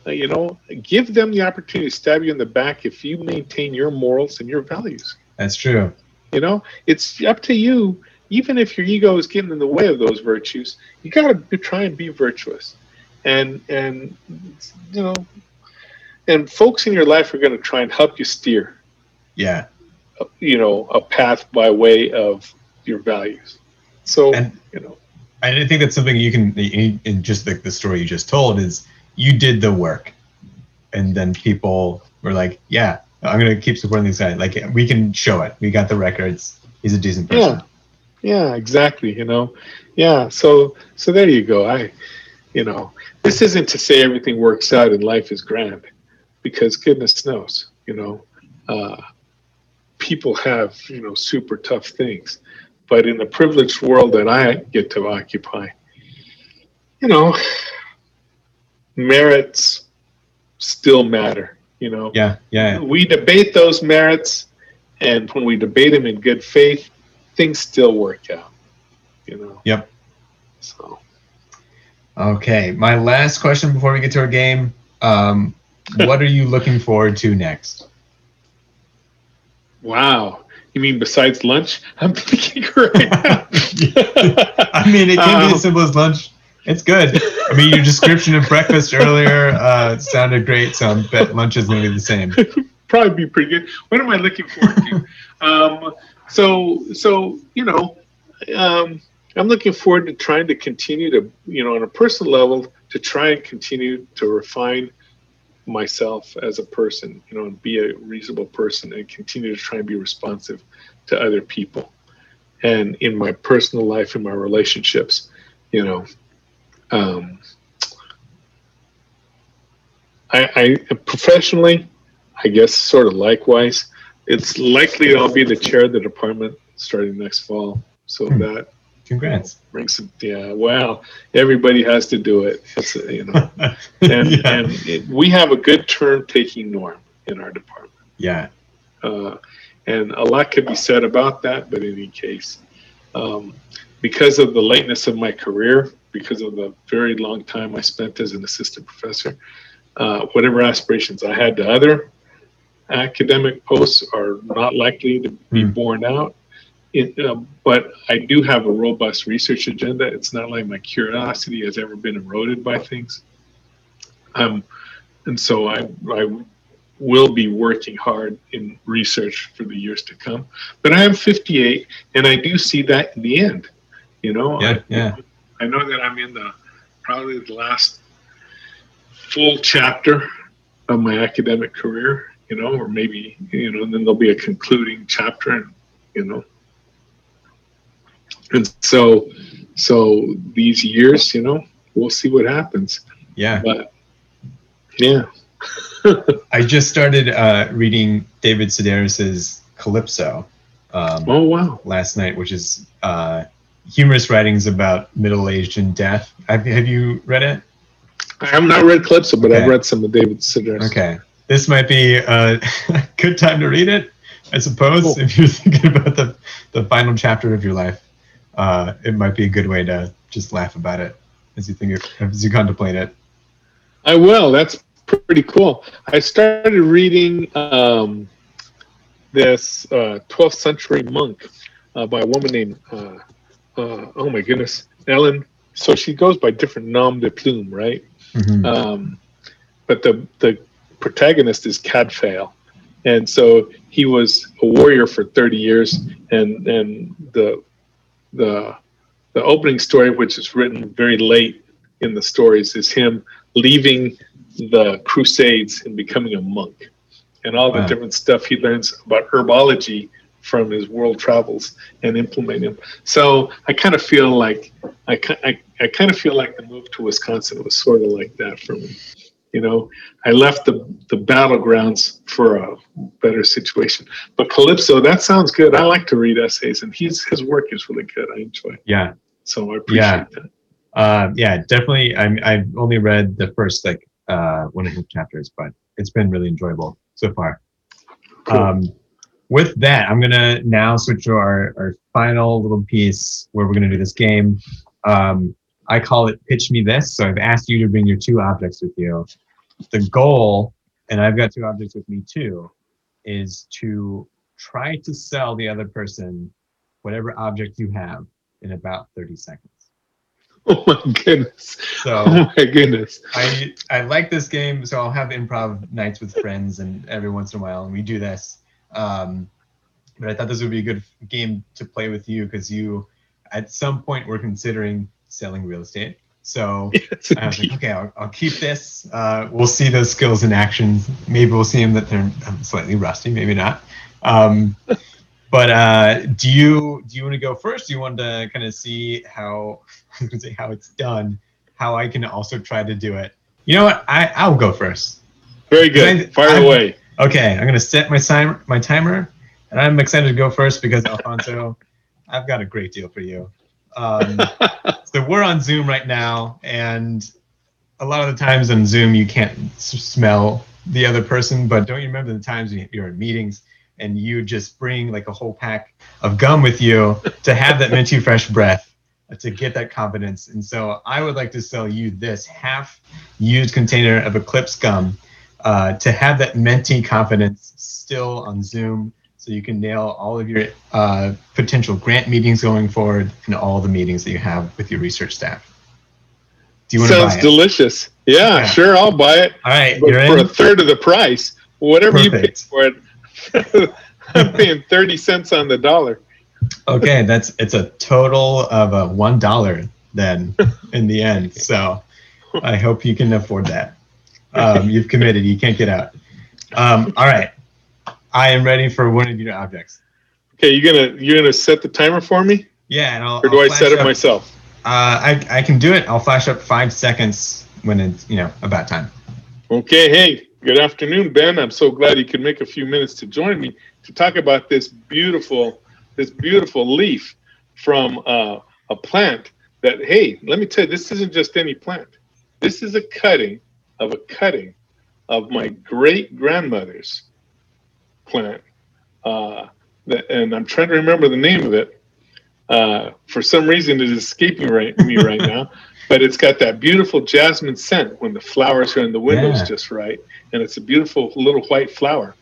S3: Uh, you know, give them the opportunity to stab you in the back if you maintain your morals and your values.
S2: that's true.
S3: You know, it's up to you. Even if your ego is getting in the way of those virtues, you got to try and be virtuous, and and you know, and folks in your life are going to try and help you steer
S2: Yeah,
S3: you know a path by way of your values so
S2: and
S3: you know
S2: I think that's something you can, in in just like the story you just told, is you did the work, and then people were like, "Yeah, I'm gonna keep supporting this guy. Like, we can show it. We got the records. He's a decent person."
S3: yeah yeah exactly you know yeah so so there you go i you know this isn't to say everything works out and life is grand because goodness knows you know uh people have you know super tough things but in the privileged world that i get to occupy you know merits still matter you know
S2: Yeah, yeah,
S3: we debate those merits and when we debate them in good faith things still work out you know
S2: Yep.
S3: so
S2: Okay, my last question before we get to our game. Um, what are you looking forward to next?
S3: wow You mean besides lunch? I'm thinking right now.
S2: I mean, it can be
S3: Um,
S2: as simple as lunch. It's good. I mean, your description of breakfast earlier uh, sounded great, so I bet lunch is going to be the same.
S3: probably be pretty good. What am I looking forward to? um, so, so you know, um, I'm looking forward to trying to continue to, you know, on a personal level, to try and continue to refine myself as a person, you know, and be a reasonable person, and continue to try and be responsive to other people, and in my personal life, in my relationships, you know. Um, I, I professionally, I guess sort of likewise. It's likely I'll be the chair of the department starting next fall. So
S2: Hmm.
S3: that
S2: Congrats.
S3: brings some, yeah, well, everybody has to do it. It's, uh, you know, and,
S2: yeah.
S3: and it, we have a good turn taking norm in our department.
S2: yeah.
S3: Uh, and a lot could be said about that, but in any case, um, because of the lateness of my career, because of the very long time I spent as an assistant professor, uh, whatever aspirations I had to other academic posts are not likely to be
S2: Hmm.
S3: borne out. It, uh, but I do have a robust research agenda. It's not like my curiosity has ever been eroded by things. Um, and so I, I will be working hard in research for the years to come. But I am 58, and I do see that in the end. You know,
S2: Yeah,
S3: I,
S2: yeah.
S3: I know that I'm in the probably the last full chapter of my academic career. You know, or maybe you know, and then there'll be a concluding chapter, and you know, and so so these years, you know, we'll see what happens.
S2: Yeah.
S3: But yeah,
S2: I just started uh, reading David Sedaris's Calypso um,
S3: oh wow.
S2: last night, which is uh, humorous writings about middle age and death. Have, have you read it?
S3: I have not read Calypso, but I've read some of David Sedaris.
S2: Okay. This might be a good time to read it, I suppose,
S3: Cool.
S2: if you're thinking about the, the final chapter of your life. Uh, it might be a good way to just laugh about it as you think it, as you contemplate it.
S3: I will. That's pretty cool. I started reading um, this uh, 12th century monk uh, by a woman named, uh, oh my goodness, Ellen. So she goes by different nom de plume, right?
S2: Mhm.
S3: Um, but the the protagonist is Cadfael, and so he was a warrior for 30 years, and and the the the opening story, which is written very late in the stories, is him leaving the Crusades and becoming a monk, and all the
S2: Wow.
S3: different stuff he learns about herbology from his world travels and implement them. So I kind of feel like I, I, I kind of feel like the move to Wisconsin was sort of like that for me. You know, I left the, the battlegrounds for a better situation. But Calypso, that sounds good. I like to read essays, and he's, his work is really good. I enjoy it.
S2: Yeah.
S3: So I appreciate
S2: Yeah.
S3: that.
S2: Uh, yeah, definitely. I'm, I've only read the first like uh, one of his chapters, but it's been really enjoyable so far.
S3: Cool.
S2: Um, with that, I'm gonna now switch to our, our final little piece where we're gonna do this game. Um, I call it "Pitch Me This." So I've asked you to bring your two objects with you. The goal, and I've got two objects with me too, is to try to sell the other person whatever object you have in about 30 seconds.
S3: Oh my goodness.
S2: So
S3: Oh my goodness.
S2: I I like this game, so I'll have improv nights with friends, and every once in a while, and we do this. Um, but I thought this would be a good game to play with you because you, at some point, were considering selling real estate. So
S3: Yes,
S2: I was like, okay, I'll, I'll keep this. Uh, we'll see those skills in action. Maybe we'll see them that they're um, slightly rusty, maybe not. Um, but uh, do you do you want to go first? Do you want to kind of see how I say how it's done? How I can also try to do it. You know what? I I'll go first.
S3: Very good.
S2: I-
S3: Fire
S2: I'm-
S3: away.
S2: Okay, I'm gonna set my timer my timer, and I'm excited to go first because Alfonso, I've got a great deal for you. Um, so we're on Zoom right now, and a lot of the times on Zoom you can't s- smell the other person. But don't you remember the times you- you're in meetings and you just bring like a whole pack of gum with you to have that minty fresh breath to get that confidence? And so I would like to sell you this half used container of Eclipse gum uh, to have that mentee confidence still on Zoom so you can nail all of your uh, potential grant meetings going forward and all the meetings that you have with your research staff.
S3: Do you want Sounds to delicious. Yeah, yeah, sure, I'll buy it.
S2: All right,
S3: but for in? a third of the price, whatever Perfect. you pay for it. I'm paying thirty cents on the dollar.
S2: Okay, that's it's a total of a one dollar then in the end. So I hope you can afford that. Um, you've committed. You can't get out. Um, all right. I am ready for one of your objects.
S3: Okay, you're gonna you're gonna set the timer for me.
S2: Yeah, and I'll,
S3: or do I'll i set it up, myself?
S2: Uh, I I can do it. I'll flash up five seconds when it's you know about time.
S3: Okay. Hey, good afternoon, Ben. I'm so glad you could make a few minutes to join me to talk about this beautiful this beautiful leaf from uh, a plant that hey, let me tell you, this isn't just any plant. This is a cutting of a cutting of my great grandmother's plant. Uh, that, and I'm trying to remember the name of it. Uh, for some reason, it is escaping right, me right now. But it's got that beautiful jasmine scent when the flowers are in the windows yeah. just right, and it's a beautiful little white flower.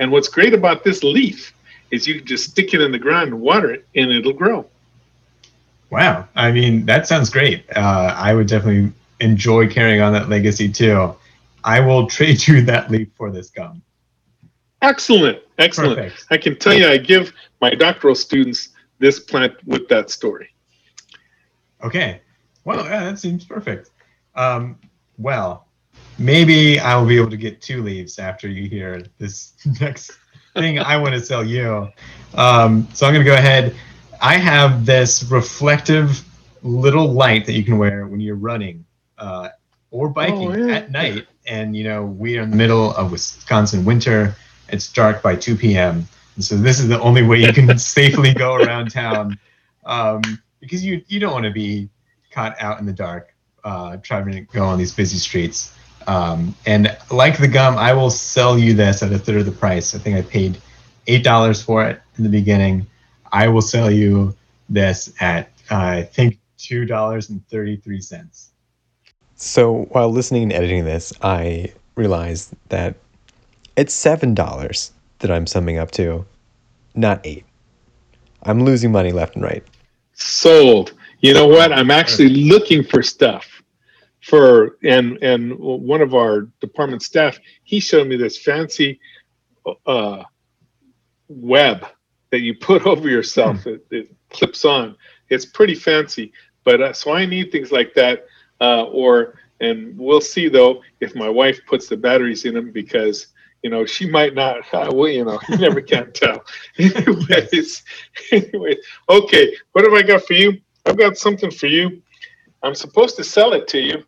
S3: And what's great about this leaf is you can just stick it in the ground and water it, and it'll grow.
S2: Wow, I mean that sounds great. Uh, I would definitely enjoy carrying on that legacy too. I will trade you that leaf for this gum.
S3: Excellent, excellent. Perfect. I can tell you, I give my doctoral students this plant with that story.
S2: Okay, well, yeah, that seems perfect. Um, well, maybe I will be able to get two leaves after you hear this next thing I want to sell you. Um, so I'm going to go ahead. I have this reflective little light that you can wear when you're running uh, or biking oh, yeah. at night. And you know, we are in the middle of Wisconsin winter. It's dark by 2 p.m. And so this is the only way you can safely go around town um, because you you don't want to be caught out in the dark uh, trying to go on these busy streets. Um, and like the gum, I will sell you this at a third of the price. I think I paid eight dollars for it in the beginning. I will sell you this at uh, I think two dollars and thirty three cents.
S1: So while listening and editing this, I realized that it's seven dollars that I'm summing up to, not eight. I'm losing money left and right.
S3: Sold. You know what? I'm actually looking for stuff for and and one of our department staff he showed me this fancy uh, web that you put over yourself. Hmm. It, it, clips on. It's pretty fancy, but uh, so I need things like that uh, or and we'll see though if my wife puts the batteries in them because you know she might not uh, well you know you never can tell. Anyways anyway okay what have i got for you? I've got something for you. I'm supposed to sell it to you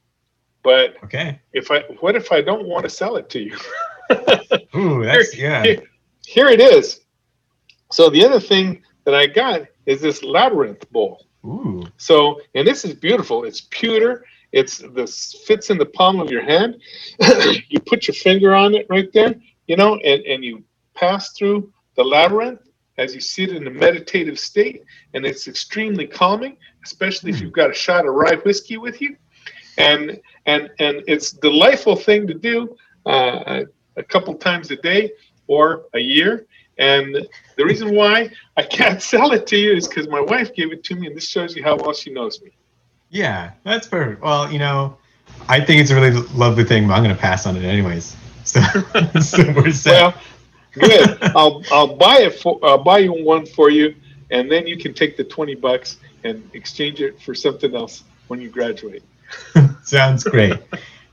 S3: but
S2: okay.
S3: if i what if i don't want to sell it to you?
S2: Ooh, that's here, yeah.
S3: here, here it is. So the other thing that i got is this labyrinth bowl.
S2: Ooh.
S3: So, and this is beautiful. It's pewter. It's this fits in the palm of your hand. you put your finger on it right there, you know, and, and you pass through the labyrinth as you sit in a meditative state, and it's extremely calming, especially if hmm. you've got a shot of rye whiskey with you. And and and it's a delightful thing to do uh, a couple times a day or a year and the reason why I can't sell it to you is because my wife gave it to me, and this shows you how well she knows me.
S2: Yeah, that's perfect. Well, you know, I think it's a really lovely thing, but I'm going to pass on it anyways. So, so we're set.
S3: Well, good. I'll I'll buy it for I'll buy you one for you, and then you can take the twenty bucks and exchange it for something else when you graduate.
S2: Sounds great.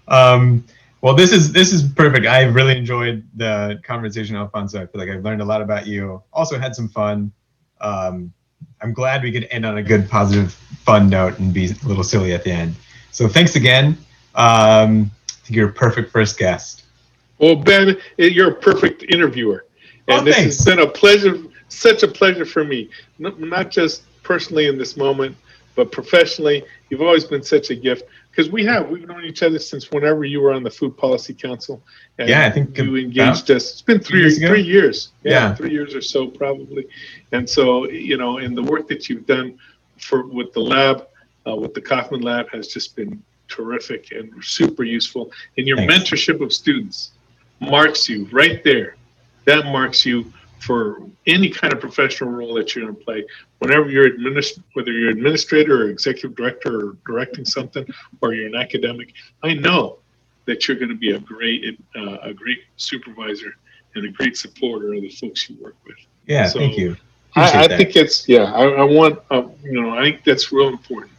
S2: Um, well, this is this is perfect. I really enjoyed the conversation, Alfonso. I feel like I've learned a lot about you. Also had some fun. Um, I'm glad we could end on a good, positive, fun note and be a little silly at the end. So thanks again. Um, I think you're a perfect first guest.
S3: Well, Ben, you're a perfect interviewer, and oh, this has been a pleasure, such a pleasure for me. Not just personally in this moment, but professionally. You've always been such a gift because we have we've known each other since whenever you were on the Food Policy Council.
S2: And yeah, I think
S3: you engaged us. It's been three years three years. Yeah, yeah, three years or so probably. And so you know, and the work that you've done for with the lab, uh, with the Kaufman Lab, has just been terrific and super useful. And your Thanks. mentorship of students marks you right there. That marks you for any kind of professional role that you're going to play. Whenever you're administ- whether you're administrator or executive director or directing something, or you're an academic, I know that you're going to be a great uh, a great supervisor and a great supporter of the folks you work with.
S4: Yeah,
S3: So,
S4: thank you.
S3: I, I think it's yeah. I, I want uh, you know I think that's real important.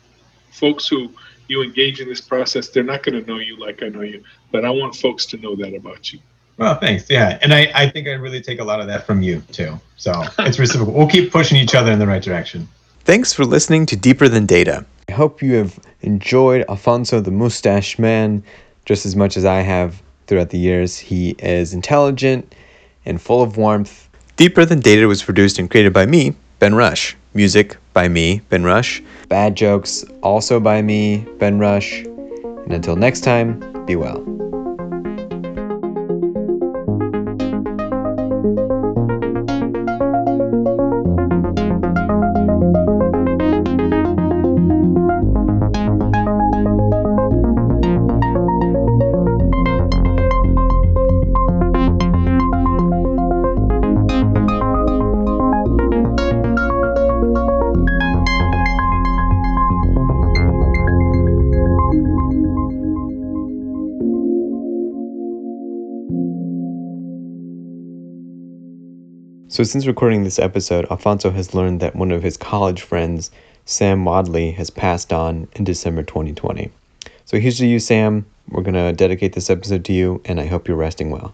S3: Folks who you engage in this process, they're not going to know you like I know you, but I want folks to know that about you.
S4: Well, thanks. Yeah, and I, I think I really take a lot of that from you too. So it's reciprocal. We'll keep pushing each other in the right direction.
S2: Thanks for listening to Deeper Than Data. I hope you have enjoyed Alfonso the Mustache Man just as much as I have throughout the years. He is intelligent and full of warmth. Deeper Than Data was produced and created by me, Ben Rush. Music by me, Ben Rush. Bad jokes also by me, Ben Rush. And until next time, be well. So, since recording this episode, Alfonso has learned that one of his college friends, Sam Wadley, has passed on in December 2020. So, here's to you, Sam. We're going to dedicate this episode to you, and I hope you're resting well.